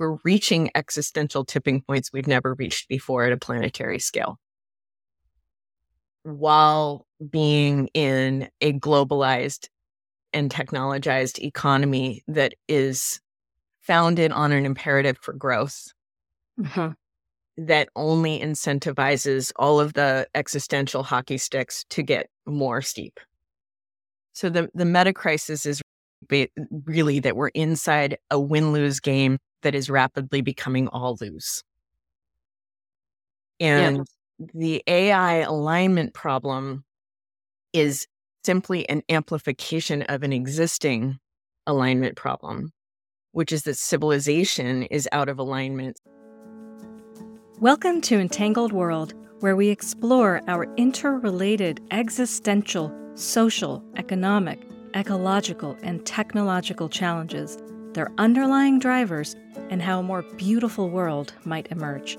we're reaching existential tipping points we've never reached before at a planetary scale while being in a globalized and technologized economy that is founded on an imperative for growth mm-hmm. that only incentivizes all of the existential hockey sticks to get more steep. So the the meta crisis is really that we're inside a win lose game that is rapidly becoming all lose. And yeah. the AI alignment problem is simply an amplification of an existing alignment problem, which is that civilization is out of alignment. Welcome to Entangled World, where we explore our interrelated existential, social, economic, ecological, and technological challenges, their underlying drivers, and how a more beautiful world might emerge.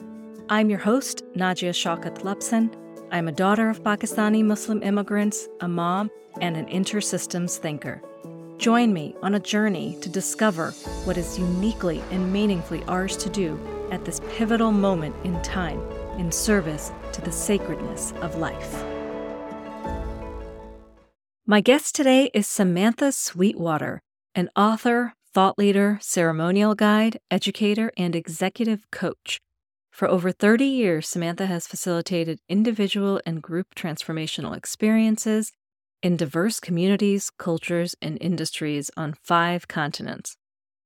I'm your host, Najia Shaukat Lepsin. I'm a daughter of Pakistani Muslim immigrants, a mom, and an intersystems thinker. Join me on a journey to discover what is uniquely and meaningfully ours to do at this pivotal moment in time in service to the sacredness of life. My guest today is Samantha Sweetwater, an author, thought leader, ceremonial guide, educator, and executive coach. For over 30 years, Samantha has facilitated individual and group transformational experiences in diverse communities, cultures, and industries on five continents.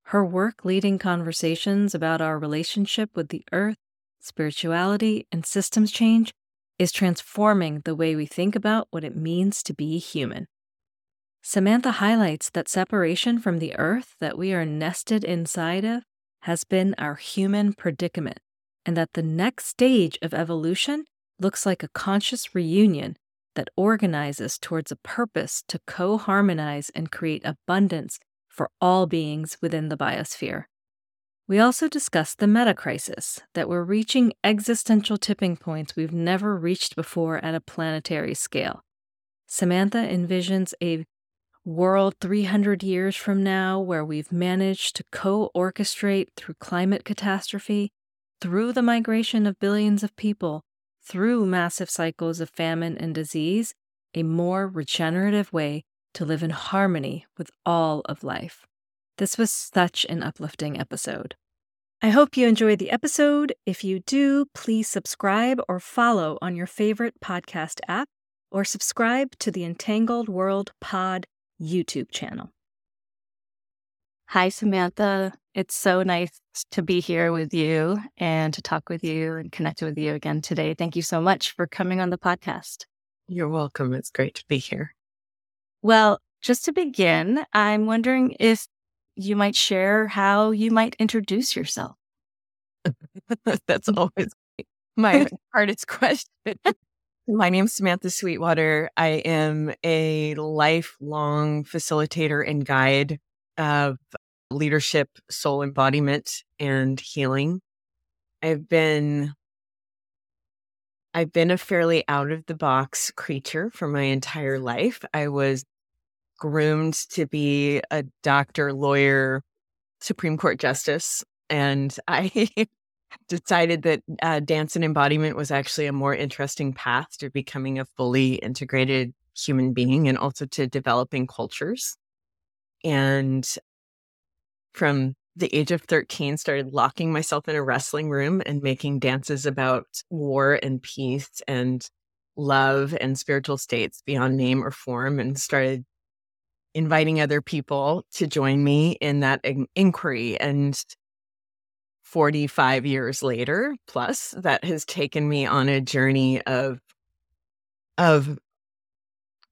Her work leading conversations about our relationship with the earth, spirituality, and systems change is transforming the way we think about what it means to be human. Samantha highlights that separation from the earth that we are nested inside of has been our human predicament, and that the next stage of evolution looks like a conscious reunion that organizes towards a purpose to co harmonize and create abundance for all beings within the biosphere. We also discuss the meta crisis, that we're reaching existential tipping points we've never reached before at a planetary scale. Samantha envisions a world 300 years from now where we've managed to co orchestrate through climate catastrophe, through the migration of billions of people, through massive cycles of famine and disease, a more regenerative way to live in harmony with all of life. This was such an uplifting episode. I hope you enjoyed the episode. If you do, please subscribe or follow on your favorite podcast app, or subscribe to the Entangled World Pod YouTube channel. Hi, Samantha. It's so nice to be here with you and to talk with you and connect with you again today. Thank you so much for coming on the podcast. You're welcome. It's great to be here. Well, just to begin, I'm wondering if you might share how you might introduce yourself. That's always my hardest question. My name is Samantha Sweetwater. I am a lifelong facilitator and guide of leadership, soul embodiment, and healing. I've been I've been a fairly out of the box creature for my entire life. I was groomed to be a doctor, lawyer, Supreme Court justice, and I decided that uh, dance and embodiment was actually a more interesting path to becoming a fully integrated human being and also to developing cultures. And from the age of 13 started locking myself in a wrestling room and making dances about war and peace and love and spiritual states beyond name or form and started inviting other people to join me in that in- inquiry and 45 years later plus that has taken me on a journey of of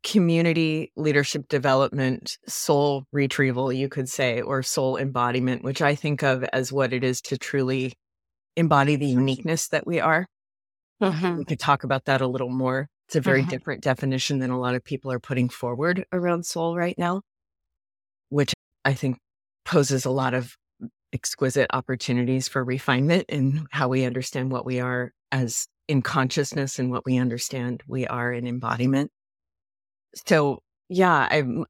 community leadership development soul retrieval you could say or soul embodiment which i think of as what it is to truly embody the uniqueness that we are mm-hmm. we could talk about that a little more it's a very mm-hmm. different definition than a lot of people are putting forward around soul right now which i think poses a lot of exquisite opportunities for refinement in how we understand what we are as in consciousness and what we understand we are in embodiment. So, yeah, I'm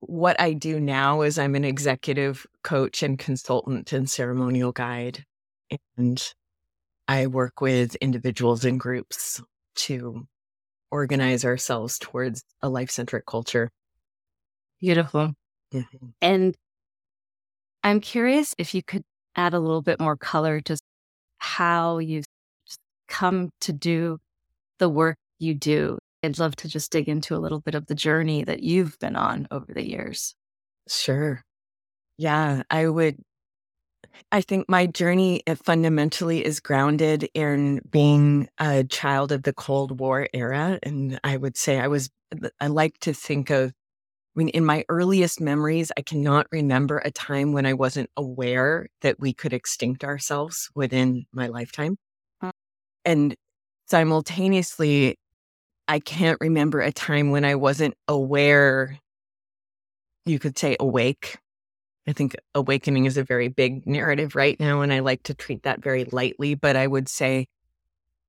what I do now is I'm an executive coach and consultant and ceremonial guide. And I work with individuals and groups to organize ourselves towards a life centric culture. Beautiful. Mm-hmm. And I'm curious if you could add a little bit more color to how you've come to do the work you do. I'd love to just dig into a little bit of the journey that you've been on over the years. Sure. Yeah, I would. I think my journey uh, fundamentally is grounded in being a child of the Cold War era. And I would say I was, I like to think of I mean, in my earliest memories, I cannot remember a time when I wasn't aware that we could extinct ourselves within my lifetime. Uh. And simultaneously, I can't remember a time when I wasn't aware, you could say awake. I think awakening is a very big narrative right now, and I like to treat that very lightly. But I would say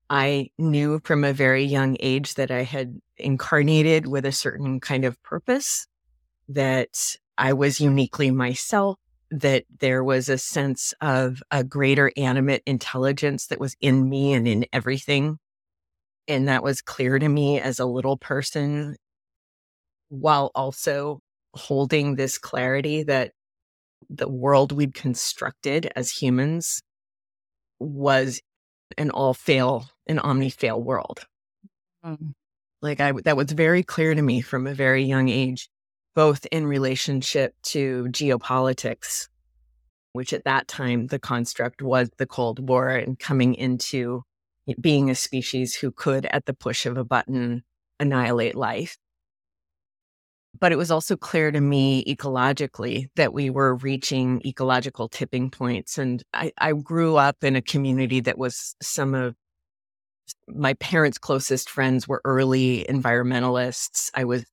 I knew from a very young age that I had incarnated with a certain kind of purpose that I was uniquely myself, that there was a sense of a greater animate intelligence that was in me and in everything. And that was clear to me as a little person, while also holding this clarity that the world we'd constructed as humans was an all fail, an omni fail world. Mm. Like I, that was very clear to me from a very young age both in relationship to geopolitics, which at that time the construct was the Cold War and coming into being a species who could, at the push of a button, annihilate life. But it was also clear to me ecologically that we were reaching ecological tipping points. And I, I grew up in a community that was some of my parents' closest friends were early environmentalists. I was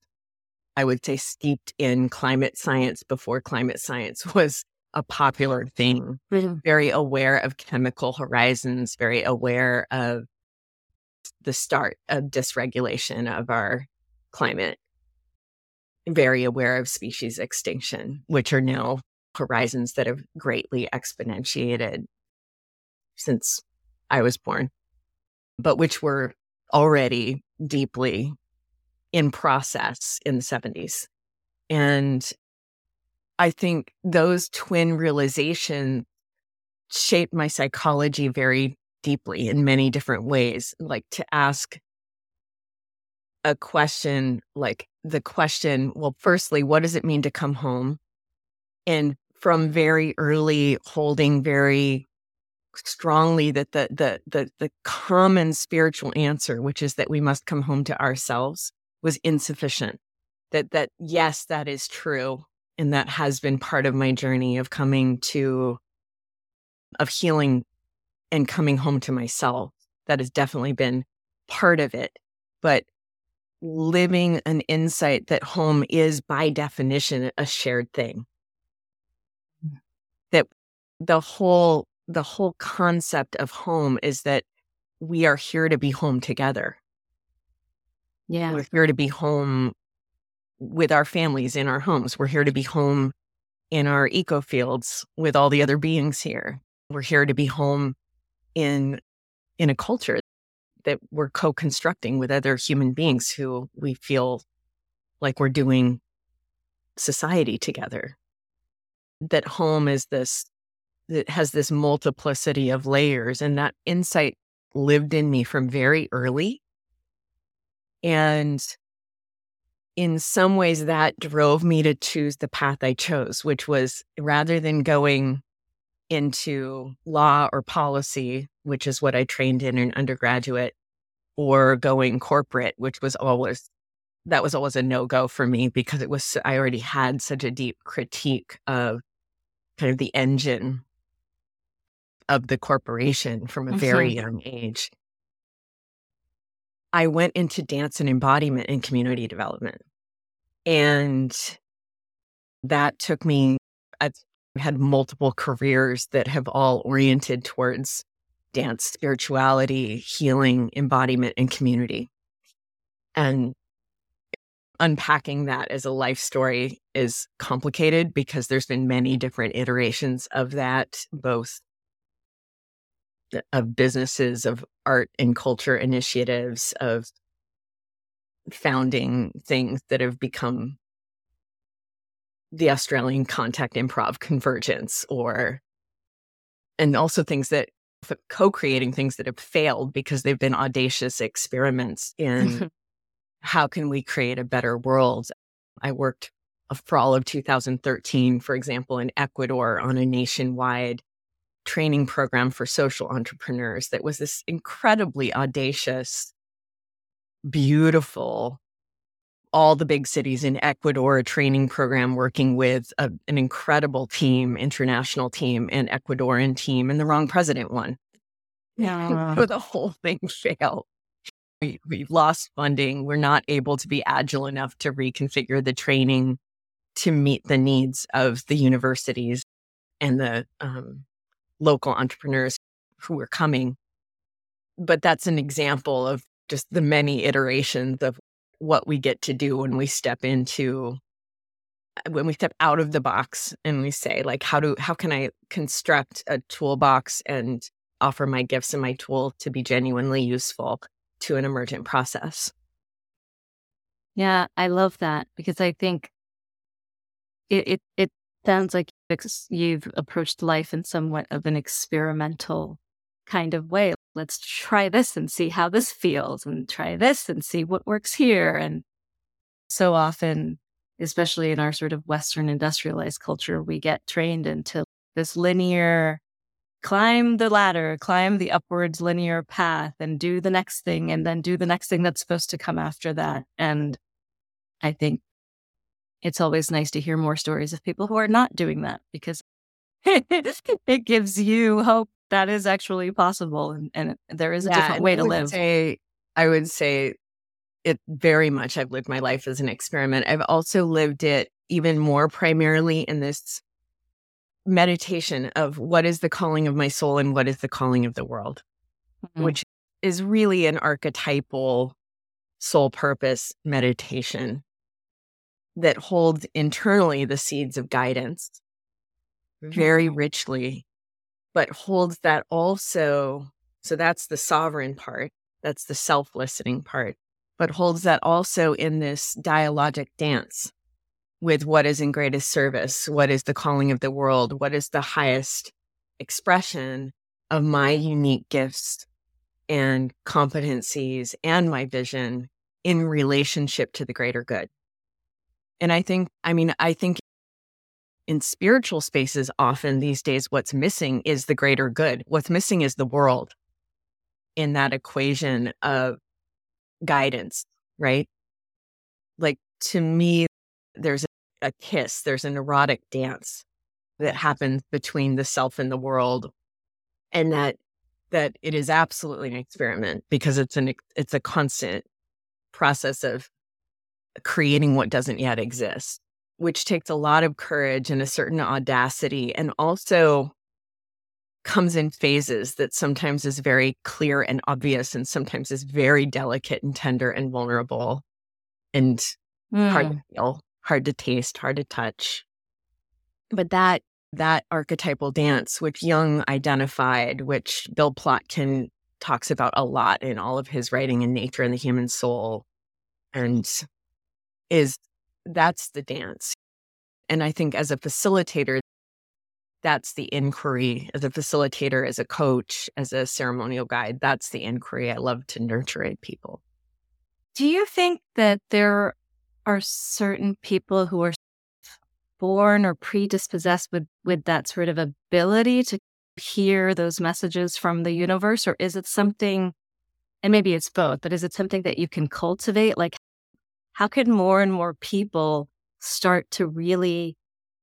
I would say, steeped in climate science before climate science was a popular thing. Mm-hmm. Very aware of chemical horizons, very aware of the start of dysregulation of our climate, very aware of species extinction, which are now horizons that have greatly exponentiated since I was born, but which were already deeply in process in the 70s. And I think those twin realizations shaped my psychology very deeply in many different ways. Like to ask a question, like the question, well, firstly, what does it mean to come home? And from very early, holding very strongly that the the the the common spiritual answer, which is that we must come home to ourselves, was insufficient. That that yes, that is true. And that has been part of my journey of coming to of healing and coming home to myself. That has definitely been part of it. But living an insight that home is by definition a shared thing. Mm. That the whole the whole concept of home is that we are here to be home together. Yeah. We're here to be home with our families in our homes. We're here to be home in our eco fields with all the other beings here. We're here to be home in in a culture that we're co-constructing with other human beings who we feel like we're doing society together. That home is this that has this multiplicity of layers and that insight lived in me from very early and in some ways, that drove me to choose the path I chose, which was rather than going into law or policy, which is what I trained in in undergraduate, or going corporate, which was always that was always a no go for me because it was I already had such a deep critique of kind of the engine of the corporation from a mm-hmm. very young age. I went into dance and embodiment and community development. And that took me, I've had multiple careers that have all oriented towards dance, spirituality, healing, embodiment, and community. And unpacking that as a life story is complicated because there's been many different iterations of that, both of businesses, of art and culture initiatives, of founding things that have become the Australian contact improv convergence or and also things that co-creating things that have failed because they've been audacious experiments in how can we create a better world. I worked for all of 2013, for example, in Ecuador on a nationwide training program for social entrepreneurs that was this incredibly audacious, beautiful, all the big cities in Ecuador training program working with a, an incredible team, international team, and Ecuadorian team, and the wrong president won. Yeah. so the whole thing failed. We, we lost funding. We're not able to be agile enough to reconfigure the training to meet the needs of the universities and the um, local entrepreneurs who were coming. But that's an example of just the many iterations of what we get to do when we step into when we step out of the box and we say like how do how can i construct a toolbox and offer my gifts and my tool to be genuinely useful to an emergent process yeah i love that because i think it it, it sounds like you've approached life in somewhat of an experimental kind of way. Let's try this and see how this feels, and try this and see what works here. And so often, especially in our sort of Western industrialized culture, we get trained into this linear climb the ladder, climb the upwards linear path, and do the next thing, and then do the next thing that's supposed to come after that. And I think it's always nice to hear more stories of people who are not doing that because it gives you hope that is actually possible and, and there is a yeah, different way to live. Say, I would say it very much I've lived my life as an experiment. I've also lived it even more primarily in this meditation of what is the calling of my soul and what is the calling of the world, mm-hmm. which is really an archetypal soul purpose meditation that holds internally the seeds of guidance very mm-hmm. richly, but holds that also. So that's the sovereign part, that's the self listening part, but holds that also in this dialogic dance with what is in greatest service, what is the calling of the world, what is the highest expression of my unique gifts and competencies and my vision in relationship to the greater good. And I think, I mean, I think in spiritual spaces, often these days, what's missing is the greater good. What's missing is the world in that equation of guidance, right? Like to me, there's a, a kiss, there's an erotic dance that happens between the self and the world. And that that it is absolutely an experiment because it's an it's a constant process of creating what doesn't yet exist, which takes a lot of courage and a certain audacity and also comes in phases that sometimes is very clear and obvious and sometimes is very delicate and tender and vulnerable and mm. hard to hmm. feel, hard to taste, hard to touch. But that that archetypal dance, which Jung identified, which Bill Plotkin talks about a lot in all of his writing in Nature and the Human Soul, and is that's the dance. And I think as a facilitator, that's the inquiry. As a facilitator, as a coach, as a ceremonial guide, that's the inquiry I love to nurture people. Do you think that there are certain people who are born or predispossessed with, with that sort of ability to hear those messages from the universe? Or is it something, and maybe it's both, but is it something that you can cultivate? Like, how can more and more people start to really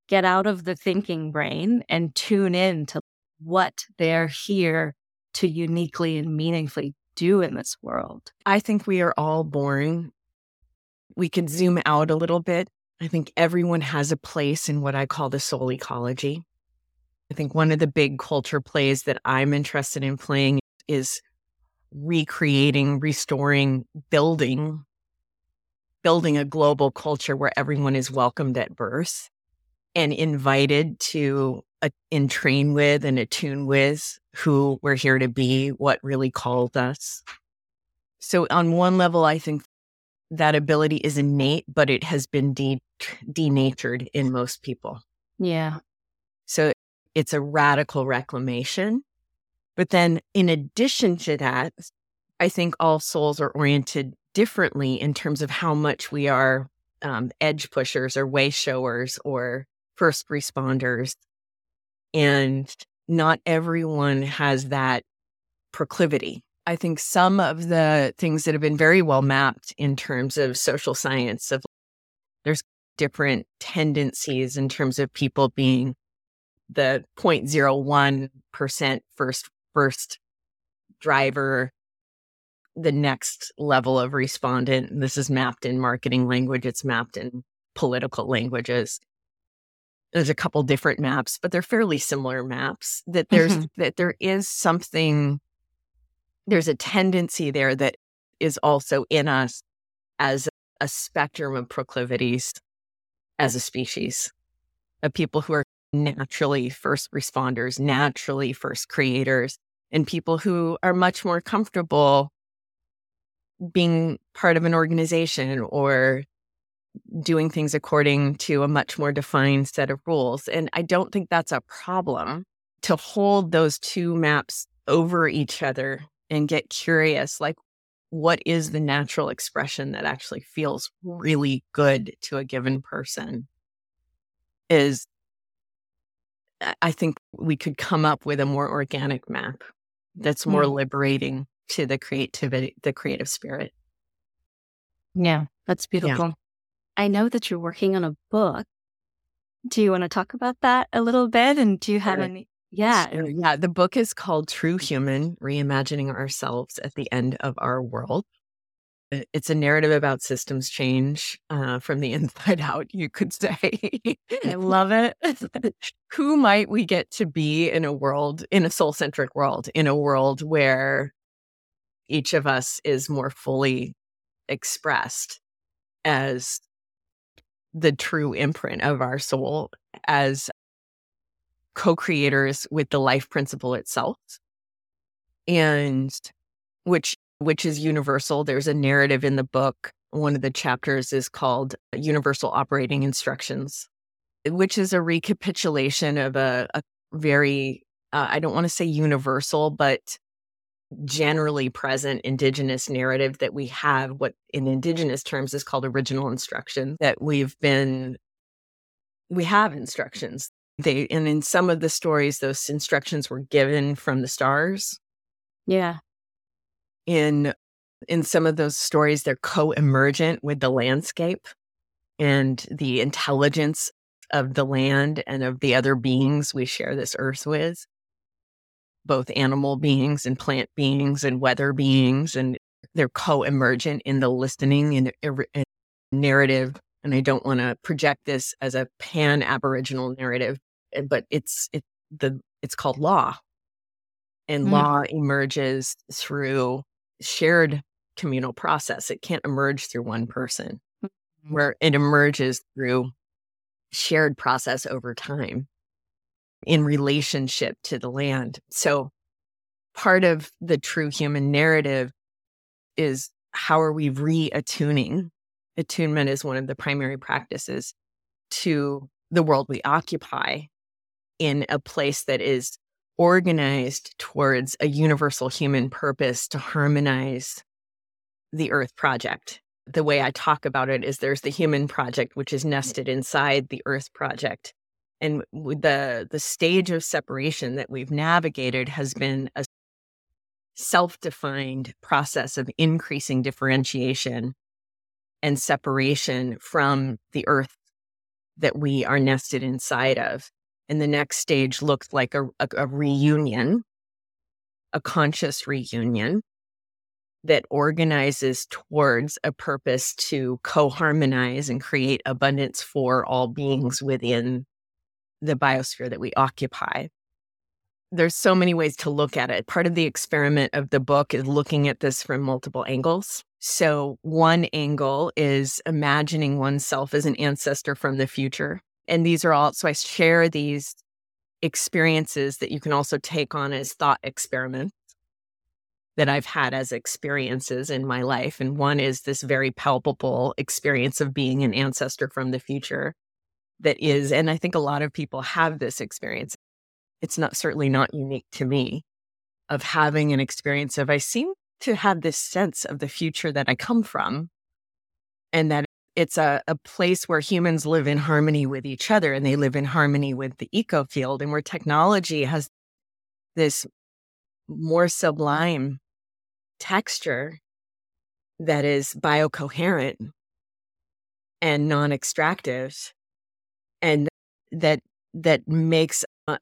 get out of the thinking brain and tune in to what they're here to uniquely and meaningfully do in this world? I think we are all born. We can zoom out a little bit. I think everyone has a place in what I call the soul ecology. I think one of the big culture plays that I'm interested in playing is recreating, restoring, building building a global culture where everyone is welcomed at birth and invited to uh, entrain with and attune with who we're here to be, what really called us. So, on one level, I think that ability is innate, but it has been de- denatured in most people. Yeah. So, it's a radical reclamation. But then, in addition to that, I think all souls are oriented differently in terms of how much we are um, edge pushers or way showers or first responders. And not everyone has that proclivity. I think some of the things that have been very well mapped in terms of social science of there's different tendencies in terms of people being the 0.01% first first driver the next level of respondent. This is mapped in marketing language, it's mapped in political languages. There's a couple different maps, but they're fairly similar maps. That there's mm-hmm. that there is something there's a tendency there that is also in us as a spectrum of proclivities as a species of people who are naturally first responders, naturally first creators, and people who are much more comfortable being part of an organization or doing things according to a much more defined set of rules. And I don't think that's a problem to hold those two maps over each other and get curious like, what is the natural expression that actually feels really good to a given person? Is I think we could come up with a more organic map that's more mm. liberating to the creativity, the creative spirit. Yeah, that's beautiful. Yeah. I know that you're working on a book. Do you want to talk about that a little bit? And do you have sure. any? Yeah. Sure. Yeah. The book is called True Human Reimagining Ourselves at the End of Our World. It's a narrative about systems change uh, from the inside out, you could say. I love it. Who might we get to be in a world, in a soul centric world, in a world where each of us is more fully expressed as the true imprint of our soul as co-creators with the life principle itself. And which which is universal. There's a narrative in the book. One of the chapters is called universal operating instructions which is a recapitulation of a, a very uh, i don't want to say universal but generally present indigenous narrative that we have what in indigenous terms is called original instruction that we've been we have instructions. They and in some of the stories those instructions were given from the stars. Yeah. In in some of those stories they're co-emergent with the landscape and the intelligence of the land and of the other beings we share this earth with both animal beings and plant beings and weather beings, and they're co emergent in the listening and, and narrative. And I don't want to project this as a pan Aboriginal narrative, eh, but it's it, the it's called law, and mm. law emerges through shared communal process. It can't emerge through one person, mm-hmm. where it emerges through shared process over time in relationship to the land. So part of the true human narrative is how are we reattuning? Attunement is one of the primary practices to the world we occupy in a place that is organized towards a universal human purpose to harmonize the Earth Project. The way I talk about it is there's the human project, which is nested inside the Earth Project and the the stage of separation that we've navigated has mm-hmm. been a self-defined process of increasing differentiation and separation from the earth that we are nested inside of. And the next stage looked like a, a, a reunion a conscious reunion that organizes towards a purpose to co-harmonize and create abundance for all beings within the biosphere that we occupy. There's so many ways to look at it. Part of the experiment of the book is looking at this from multiple angles. So, one angle is imagining oneself as an ancestor from the future. And these are all, so I share these experiences that you can also take on as thought experiments that I've had as experiences in my life. And one is this very palpable experience of being an ancestor from the future that is, and I think a lot of people have this experience. It's not certainly not unique to me of having an experience of I seem to have this sense of the future that I come from and that it's a, a place where humans live in harmony with each other and they live in harmony with the eco field and where technology has this more sublime texture that is biocoherent and non-extractive and that that makes uh,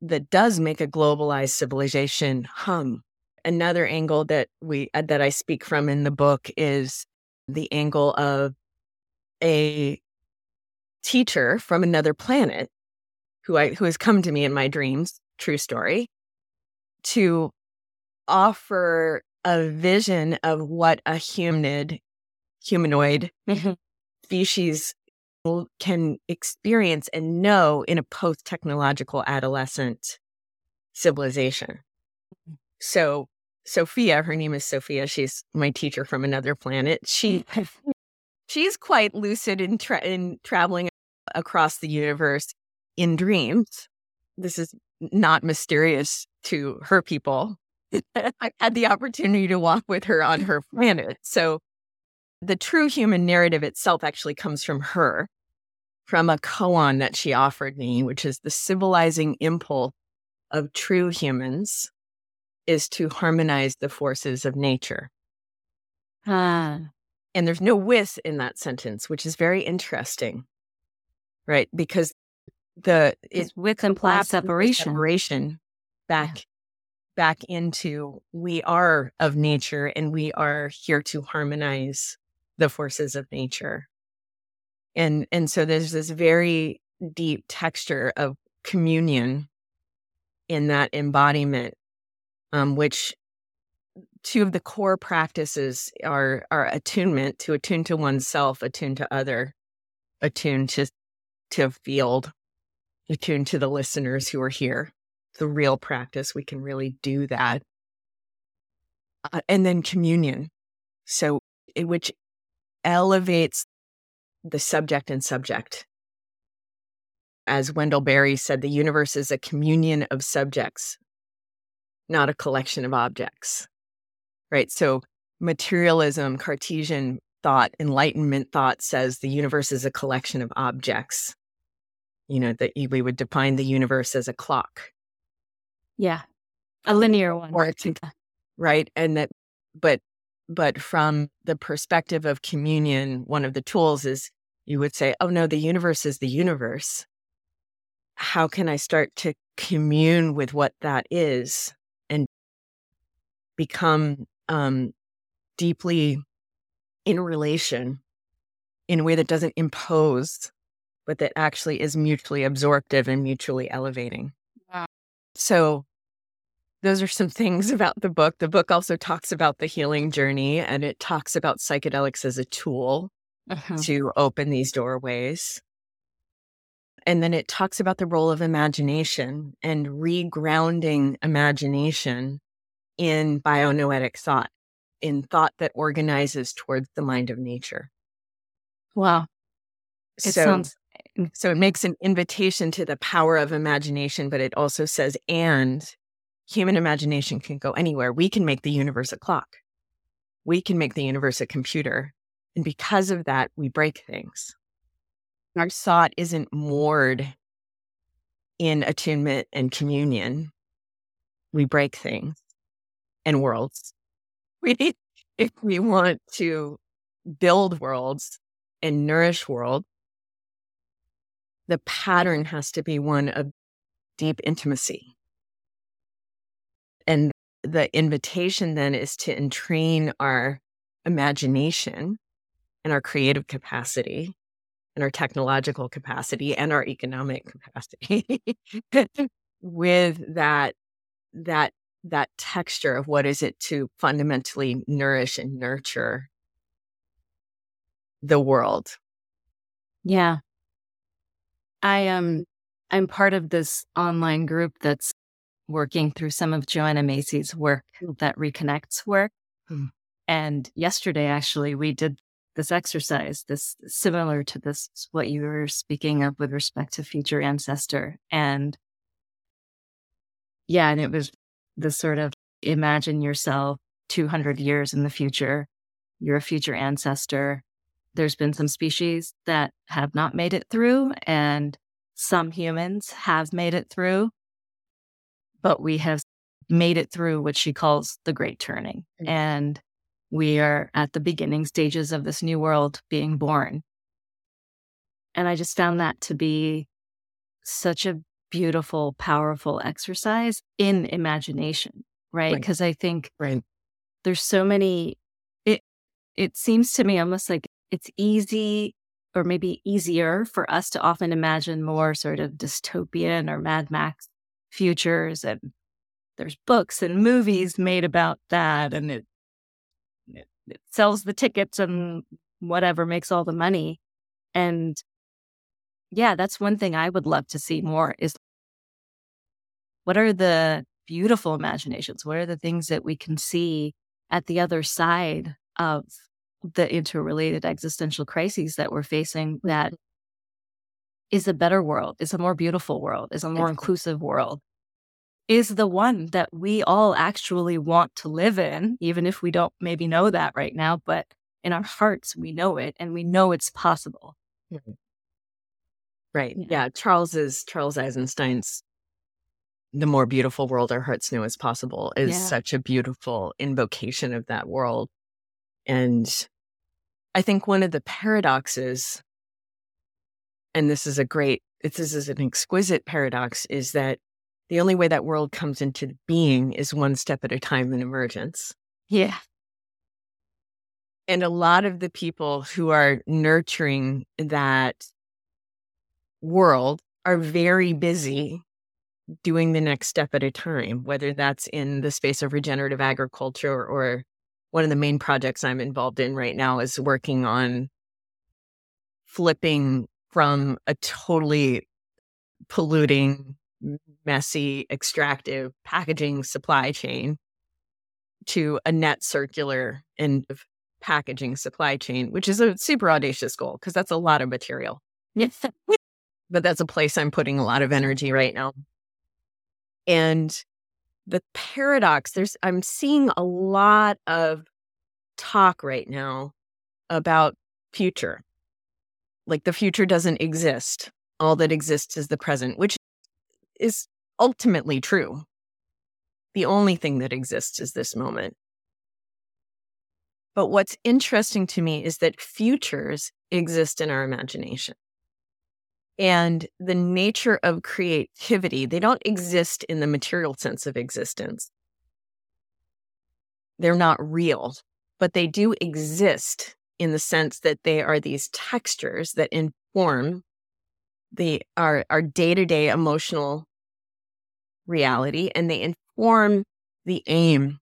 that does make a globalized civilization hum another angle that we uh, that I speak from in the book is the angle of a teacher from another planet who I who has come to me in my dreams true story to offer a vision of what a humanid, humanoid mm-hmm. species can experience and know in a post technological adolescent civilization. Mm-hmm. So, Sophia, her name is Sophia. She's my teacher from another planet. She she's quite lucid in, tra- in traveling across the universe in dreams. This is not mysterious to her people. I had the opportunity to walk with her on her planet. So the true human narrative itself actually comes from her, from a koan that she offered me, which is the civilizing impulse of true humans is to harmonize the forces of nature. Ah. And there's no with in that sentence, which is very interesting, right? Because the it, with implies separation. separation back back into we are of nature and we are here to harmonize the forces of nature. And and so there's this very deep texture of communion in that embodiment, um, which two of the core practices are are attunement to attune to oneself, attune to other, attune to to field, attune to the listeners who are here the real practice, we can really do that. Uh, and then communion. So, it, which elevates the subject and subject. As Wendell Berry said, the universe is a communion of subjects, not a collection of objects. Right. So, materialism, Cartesian thought, Enlightenment thought says the universe is a collection of objects. You know, that we would define the universe as a clock yeah. A linear one. Or right. And that, but, but from the perspective of communion, one of the tools is you would say, oh no, the universe is the universe. How can I start to commune with what that is and become um, deeply in relation in a way that doesn't impose, but that actually is mutually absorptive and mutually elevating? So those are some things about the book. The book also talks about the healing journey and it talks about psychedelics as a tool uh-huh. to open these doorways. And then it talks about the role of imagination and regrounding imagination in bionoetic thought, in thought that organizes towards the mind of nature. Wow. It so, sounds so it makes an invitation to the power of imagination, but it also says, and human imagination can go anywhere. We can make the universe a clock. We can make the universe a computer. And because of that, we break things. Our thought isn't moored in attunement and communion. We break things and worlds. We, if we want to build worlds and nourish worlds, the pattern has to be one of deep intimacy. And the invitation then is to entrain our imagination and our creative capacity and our technological capacity and our economic capacity with that that that texture of what is it to fundamentally nourish and nurture the world. Yeah. I am um, I'm part of this online group that's working through some of Joanna Macy's work that reconnects work. Hmm. And yesterday actually we did this exercise, this similar to this what you were speaking of with respect to future ancestor. And yeah, and it was the sort of imagine yourself 200 years in the future. You're a future ancestor. There's been some species that have not made it through, and some humans have made it through, but we have made it through what she calls the great turning. Mm-hmm. And we are at the beginning stages of this new world being born. And I just found that to be such a beautiful, powerful exercise in imagination, right? Because right. I think right. there's so many it it seems to me almost like it's easy or maybe easier for us to often imagine more sort of dystopian or Mad Max futures and there's books and movies made about that and it sells the tickets and whatever makes all the money and yeah, that's one thing I would love to see more is what are the beautiful imaginations? What are the things that we can see at the other side of the interrelated existential crises that we're facing that mm-hmm. a better world, is a more beautiful world, is a more inclusive world, is the one that we all actually want to live in, even if we don't maybe know that right now, but in our hearts, we know it and we know it's possible. Mm-hmm. Right. Yeah. yeah. Charles is Charles Eisenstein's The More Beautiful World Our Hearts Know is Possible is yeah. such a beautiful invocation of that world. And I think one of the paradoxes, and this is a great, this is an exquisite paradox, is that the only way that world comes into being is one step at a time in emergence. Yeah. And a lot of the people who are nurturing that world are very busy doing the next step at a time, whether that's in the space of regenerative agriculture or one of the main projects I'm involved in right now is working on flipping from a totally polluting, messy, extractive packaging supply chain to a net circular and packaging supply chain, which is a super audacious goal because that's a lot of material. Yes but that's a place I'm putting a lot of energy right now. And the paradox, there's, I'm seeing a lot of talk right now about future. Like the future doesn't exist. All that exists is the present, which is ultimately true. The only thing that exists is this moment. But what's interesting to me is that futures exist in our imagination and the nature of creativity, they don't exist in the material sense of existence. They're not real, but they do exist in the sense that they are these textures that inform the our our day-to-day emotional reality and they inform the aim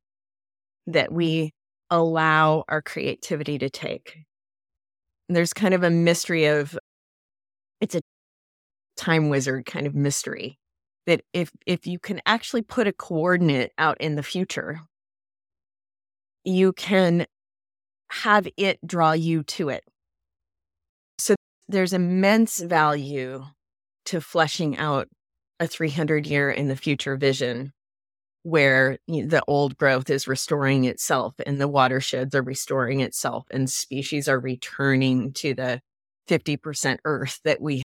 that we allow our creativity to take. there's kind of a mystery of it's a time wizard kind of mystery that if if you can actually put a coordinate out in the future you can have it draw you to it so there's immense value to fleshing out a 300 year in the future vision where the old growth is restoring itself and the watersheds are restoring itself and species are returning to the 50% earth that we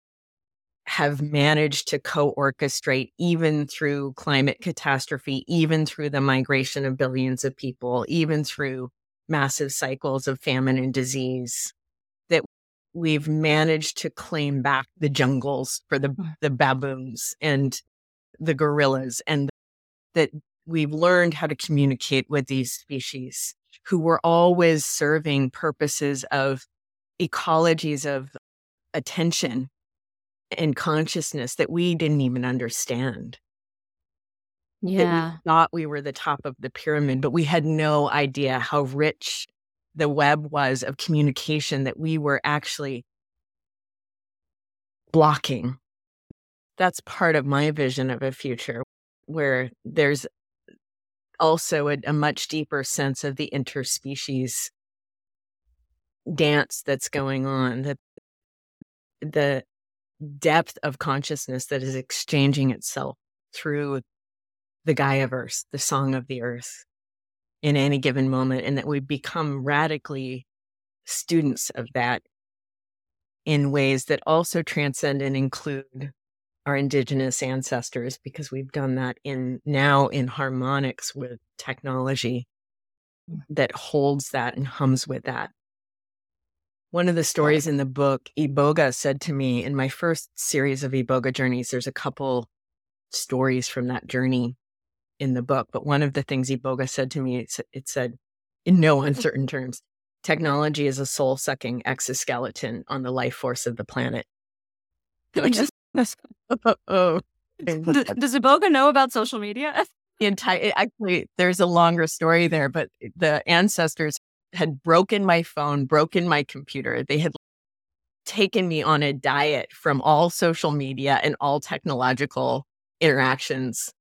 have managed to co orchestrate even through climate catastrophe, even through the migration of billions of people, even through massive cycles of famine and disease, we've managed to claim back the jungles for the, mm. the baboons and the gorillas, and that we've learned how to communicate with these species who were always serving purposes of ecologies of attention and consciousness that we didn't even understand. Yeah. We thought we were the top of the pyramid, but we had no idea how rich the web was of communication that we were actually blocking. That's part of my vision of a future where there's also a, a much deeper sense of the interspecies dance that's going on, that the depth of consciousness that is exchanging itself through the Gaiaverse, the song of the earth in any given moment, and that we become radically students of that in ways that also transcend and include our indigenous ancestors because we've done that in now in harmonics with technology mm. that holds that and hums with that. One of the stories in the book, Iboga said to me in my first series of Iboga journeys, there's a couple stories from that journey in the book. But one of the things Iboga said to me, it, said, in no uncertain terms, technology is a soul sucking exoskeleton on the life force of the planet. Which is oh. oh does Iboga know about social media? The entire actually, there's a longer story there, but the ancestors had broken my phone, broken my computer. They had taken me on a diet from all social media and all technological interactions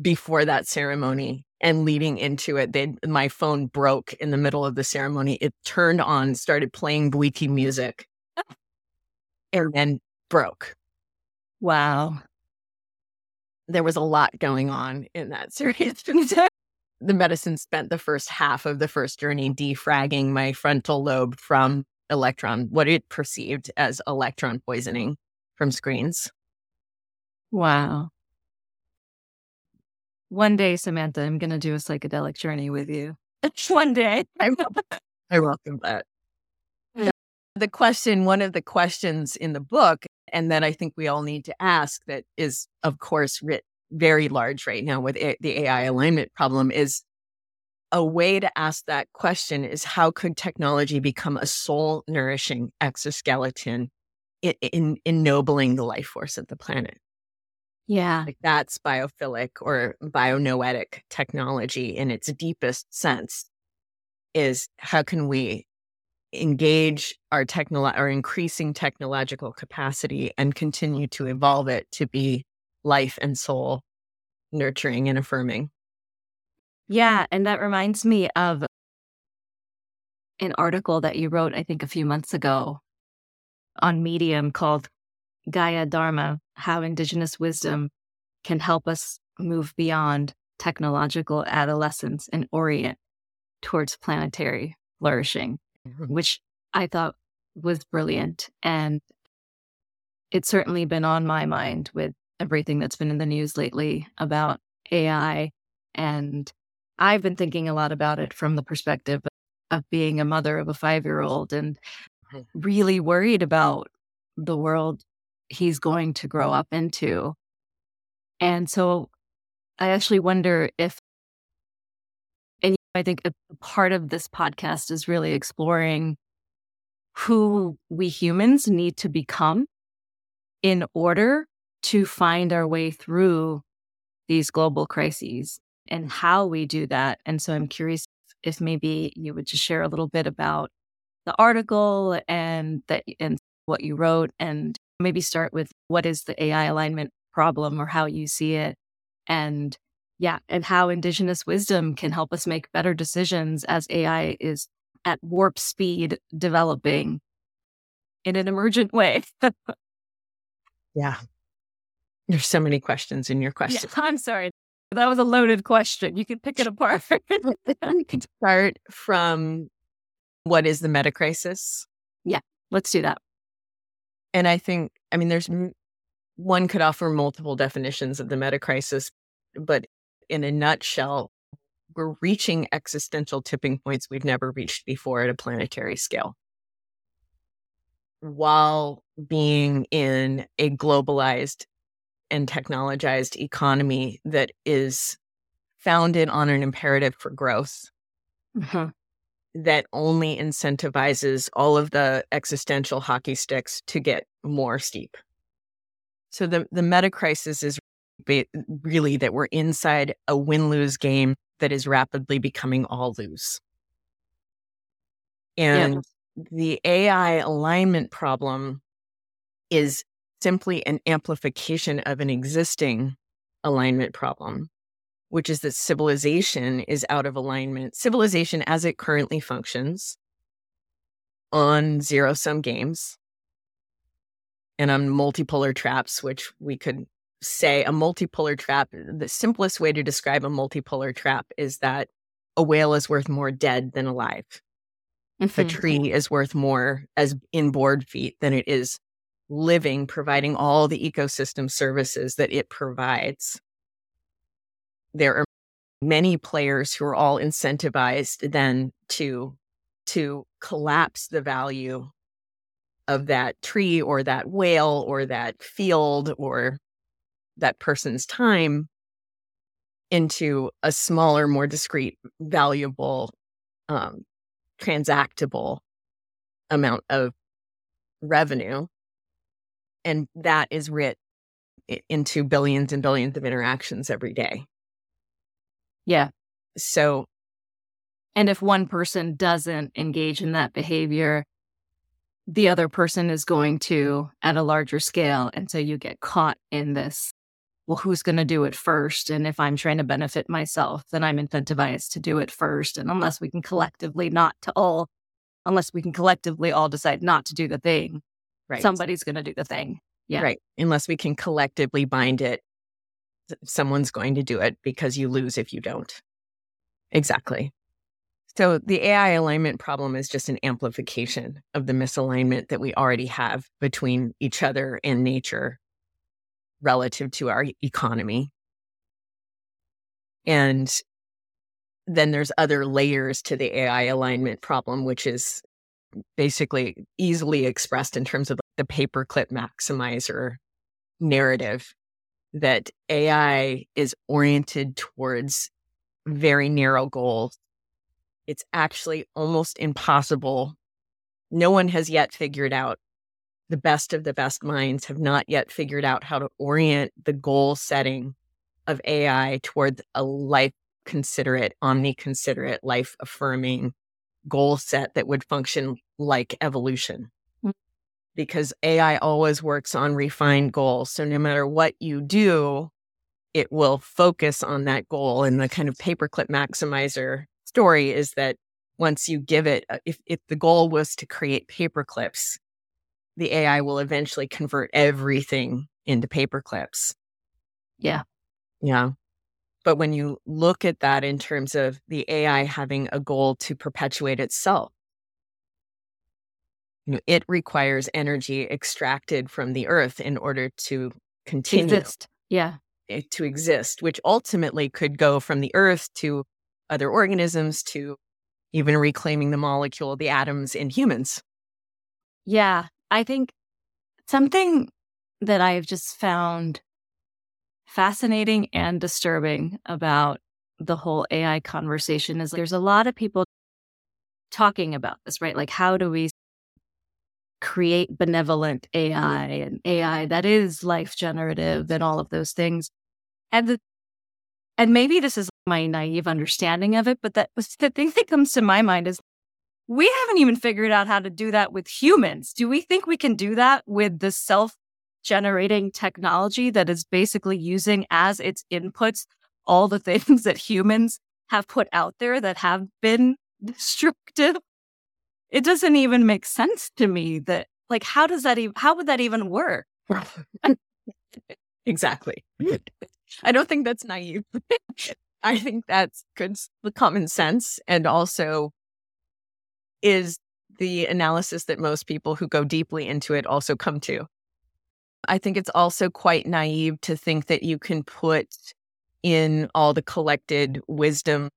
before that ceremony and leading into it they my phone broke in the middle of the ceremony it turned on started playing Bwiti music and then broke. Wow. There was a lot going on in that series. the medicine spent the first half of the first journey defragging my frontal lobe from electron, what it perceived as electron poisoning from screens. Wow. One day, Samantha, I'm going to do a psychedelic journey with you. One day. I, I welcome that the question, one of the questions in the book, and that I think we all need to ask, that is, of course, writ very large right now with a- the AI alignment problem, is a way to ask that question is how could technology become a soul nourishing exoskeleton in, in ennobling the life force of the planet? Yeah. Like that's biophilic or bionoetic technology in its deepest sense is how can we engage our technolo- our increasing technological capacity and continue to evolve it to be life and soul nurturing and affirming. Yeah, and that reminds me of an article that you wrote I think a few months ago on Medium called Gaia Dharma: How Indigenous Wisdom Can Help Us Move Beyond Technological Adolescence and Orient Towards Planetary Flourishing. Mm-hmm. which I thought was brilliant. And it's certainly been on my mind with everything that's been in the news lately about AI. And I've been thinking a lot about it from the perspective of being a mother of a five year old and mm-hmm. really worried about the world he's going to grow up into. And so I actually wonder if I think a part of this podcast is really exploring who we humans need to become in order to find our way through these global crises and how we do that. And so I'm curious if maybe you would just share a little bit about the article and that and what you wrote and maybe start with what is the AI alignment problem or how you see it and yeah, and how indigenous wisdom can help us make better decisions as AI is at warp speed developing in an emergent way. yeah. There's so many questions in your question. Yeah, I'm sorry. That was a loaded question. You can pick it apart. we can start from what is the meta crisis? Yeah, let's do that. And I think, I mean, there's one could offer multiple definitions of the meta crisis, but in a nutshell, we're reaching existential tipping points we've never reached before at a planetary scale. While being in a globalized and technologized economy that is founded on an imperative for growth mm-hmm. That only incentivizes all of the existential hockey sticks to get more steep. So the, the meta crisis is really that we're inside a win lose game that is rapidly becoming all lose. And yeah. the AI alignment problem is simply an amplification of an existing alignment problem, which is that civilization is out of alignment. Civilization, as it currently functions on zero sum games and on multipolar traps, which we could say a multipolar trap, the simplest way to describe a multipolar trap is that a whale is worth more dead than alive. Mm-hmm. A tree is worth more as in board feet than it is living, providing all the ecosystem services that it provides. There are many players who are all incentivized then to to collapse the value of that tree or that whale or that field or that person's time into a smaller, more discrete, valuable, um, transactable amount of revenue. And that is writ into billions and billions of interactions every day. Yeah. So, and if one person doesn't engage in that behavior, the other person is going to at a larger scale. And so you get caught in this well, who's going to do it first? And if I'm trying to benefit myself, then I'm incentivized to do it first. And unless we can collectively not to all, unless we can collectively all decide not to do the thing, right. somebody's going to do the thing. Yeah. Right. Unless we can collectively bind it, someone's going to do it because you lose if you don't. Exactly. So the AI alignment problem is just an amplification of the misalignment that we already have between each other and nature relative to our economy. And then there's other layers to the AI alignment problem, which is basically easily expressed in terms of the paperclip maximizer narrative that AI is oriented towards very narrow goals. It's actually almost impossible. No one has yet figured out the best of the best minds have not yet figured out how to orient the goal setting of AI towards a life considerate, omni considerate, life affirming goal set that would function like evolution. Because AI always works on refined goals. So no matter what you do, it will focus on that goal. And the kind of paperclip maximizer story is that once you give it, uh, if, if the goal was to create paperclips, the AI will eventually convert everything into paperclips. Yeah. Yeah. But when you look at that in terms of the AI having a goal to perpetuate itself, you know, it requires energy extracted from the earth in order to continue. Exist. Yeah. Eh, to exist, which ultimately could go from the earth to other organisms to even reclaiming the molecule, the atoms in humans. Yeah. I think something that I've just found fascinating and disturbing about the whole AI conversation is there's a lot of people talking about this, right? Like, how do we create benevolent mm-hmm. AI and AI that is life generative and all of those things? And the, and maybe this is my naive understanding of it, but that the thing that comes to my mind is we haven't even figured out how to do that with humans. Do we think we can do that with the self generating technology that is basically using as its inputs all the things that humans have put out there that have been destructive? It doesn't even make sense to me that, like, how does that even, how would that even work? exactly. I don't think that's naive. I think that's good the common sense and also is the analysis that most people who go deeply into it also come to. I think it's also quite naive to think that you can put in all the collected wisdom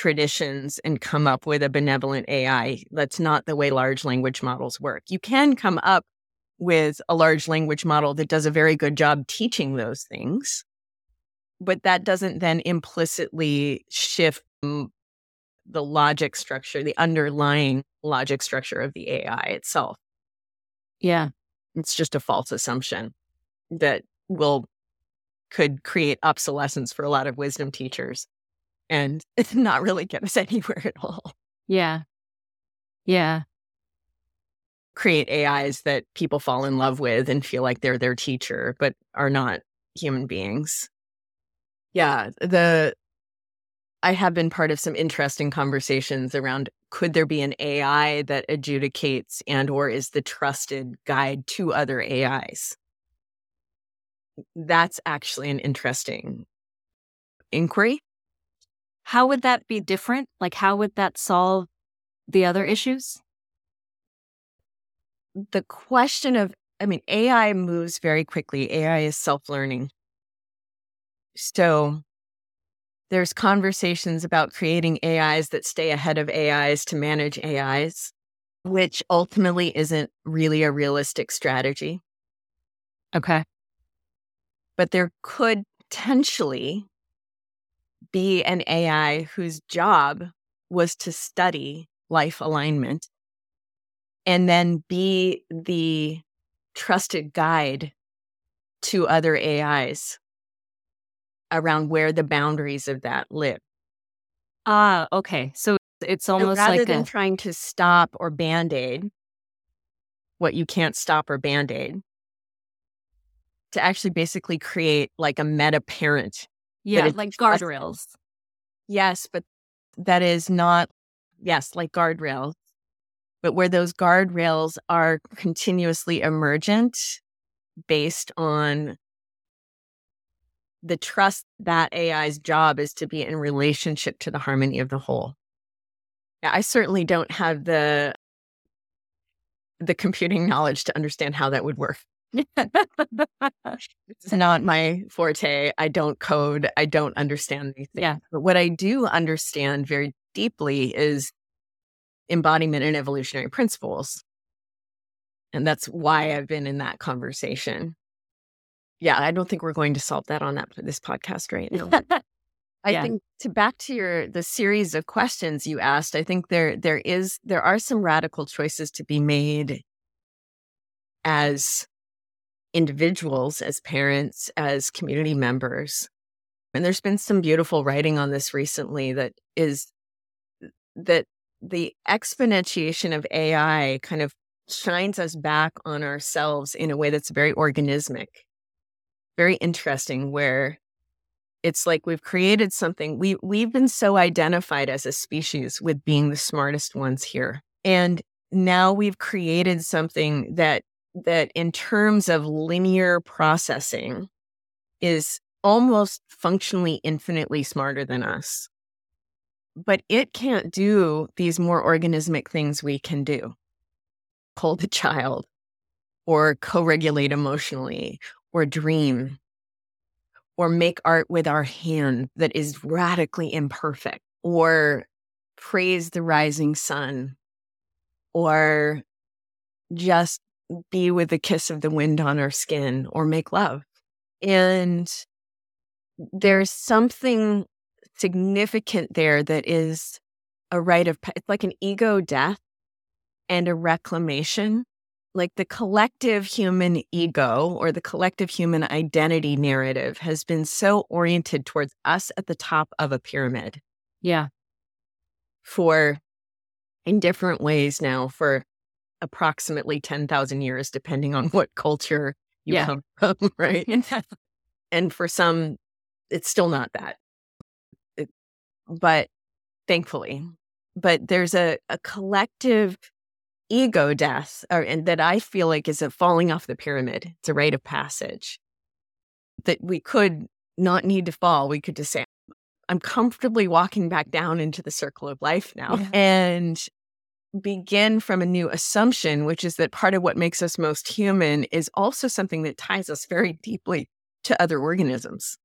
traditions and come up with a benevolent AI. That's not the way large language models work. You can come up with a large language model that does a very good job teaching those things, but that doesn't then implicitly shift the logic structure, the underlying logic structure of the AI itself. Yeah. It's just a false assumption that will could create obsolescence for a lot of wisdom teachers and it's not really get us anywhere at all. Yeah. Yeah. Create AIs that people fall in love with and feel like they're their teacher, but are not human beings. Yeah. The I have been part of some interesting conversations around could there be an AI that adjudicates and or is the trusted guide to other AIs? That's actually an interesting inquiry. How would that be different? Like how would that solve the other issues? The question of I mean AI moves very quickly. AI is self-learning. So there's conversations about creating AIs that stay ahead of AIs to manage AIs, which ultimately isn't really a realistic strategy. Okay. But there could potentially be an AI whose job was to study life alignment and then be the trusted guide to other AIs around where the boundaries of that live. Ah, okay. So it's almost so rather like than a... trying to stop or band aid what you can't stop or band aid, to actually basically create like a meta parent. Yeah, like guardrails. Yes, but that is not, yes, like guardrails, but where those guardrails are continuously emergent based on the trust that AI's job is to be in relationship to the harmony of the whole. Yeah, I certainly don't have the the computing knowledge to understand how that would work. It's not my forte. I don't code. I don't understand these things. Yeah. But what I do understand very deeply is embodiment and evolutionary principles. And that's why I've been in that conversation yeah, I don't think we're going to solve that on that this podcast right now. I yeah. think to back to your the series of questions you asked, I think there there is there are some radical choices to be made as individuals, as parents, as community members. And there's been some beautiful writing on this recently that is that the exponentiation of AI kind of shines us back on ourselves in a way that's very organismic very interesting where it's like we've created something we we've been so identified as a species with being the smartest ones here and now we've created something that that in terms of linear processing is almost functionally infinitely smarter than us. But it can't do these more organismic things we can do. Hold a child or co-regulate emotionally or dream or make art with our hand that is radically imperfect or praise the rising sun or just be with the kiss of the wind on our skin or make love. And there's something significant there that is a rite of, it's like an ego death and a reclamation like the collective human ego or the collective human identity narrative has been so oriented towards us at the top of a pyramid. Yeah. For in different ways now for approximately 10,000 years, depending on what culture you yeah. come from, right? and for some, it's still not that. It, but thankfully, but there's a, a collective ego death or, and that I feel like is a falling off the pyramid. It's a rite of passage that we could not need to fall. We could just say, I'm comfortably walking back down into the circle of life now yeah. and begin from a new assumption, which is that part of what makes us most human is also something that ties us very deeply to other organisms.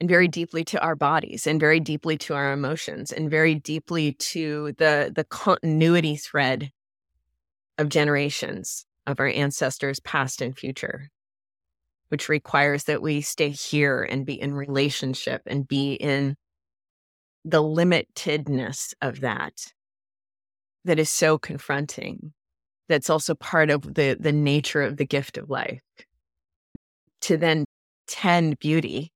And very deeply to our bodies and very deeply to our emotions and very deeply to the the continuity thread of generations of our ancestors, past and future, which requires that we stay here and be in relationship and be in the limitedness of that that is so confronting that's also part of the the nature of the gift of life to then tend beauty,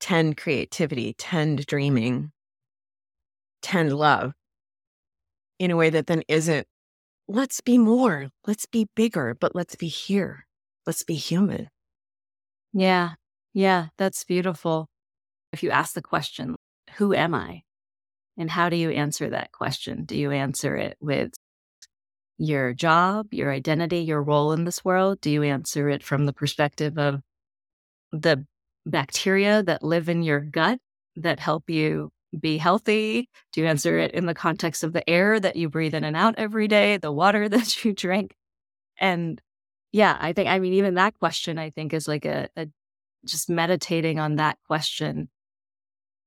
tend creativity, tend dreaming, tend love in a way that then isn't, let's be more, let's be bigger, but let's be here, let's be human. Yeah. Yeah. That's beautiful. If you ask the question, who am I? And how do you answer that question? Do you answer it with your job, your identity, your role in this world? Do you answer it from the perspective of the bacteria that live in your gut that help you be healthy? Do you answer it in the context of the air that you breathe in and out every day, the water that you drink? And yeah, I think, I mean, even that question, I think, is like a, a just meditating on that question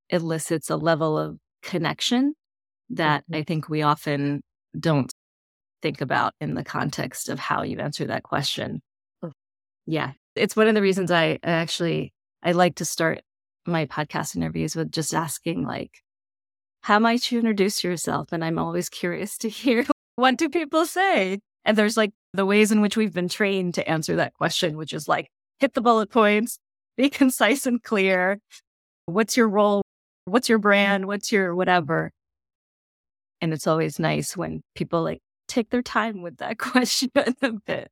elicits a level of connection that mm-hmm. I think we often don't think about in the context of how you answer that question. Mm. Yeah. It's one of the reasons I actually I like to start my podcast interviews with just asking like how might you introduce yourself and I'm always curious to hear what do people say? And there's like the ways in which we've been trained to answer that question, which is like hit the bullet points, be concise and clear. What's your role? What's your brand? What's your whatever? And it's always nice when people like take their time with that question a bit.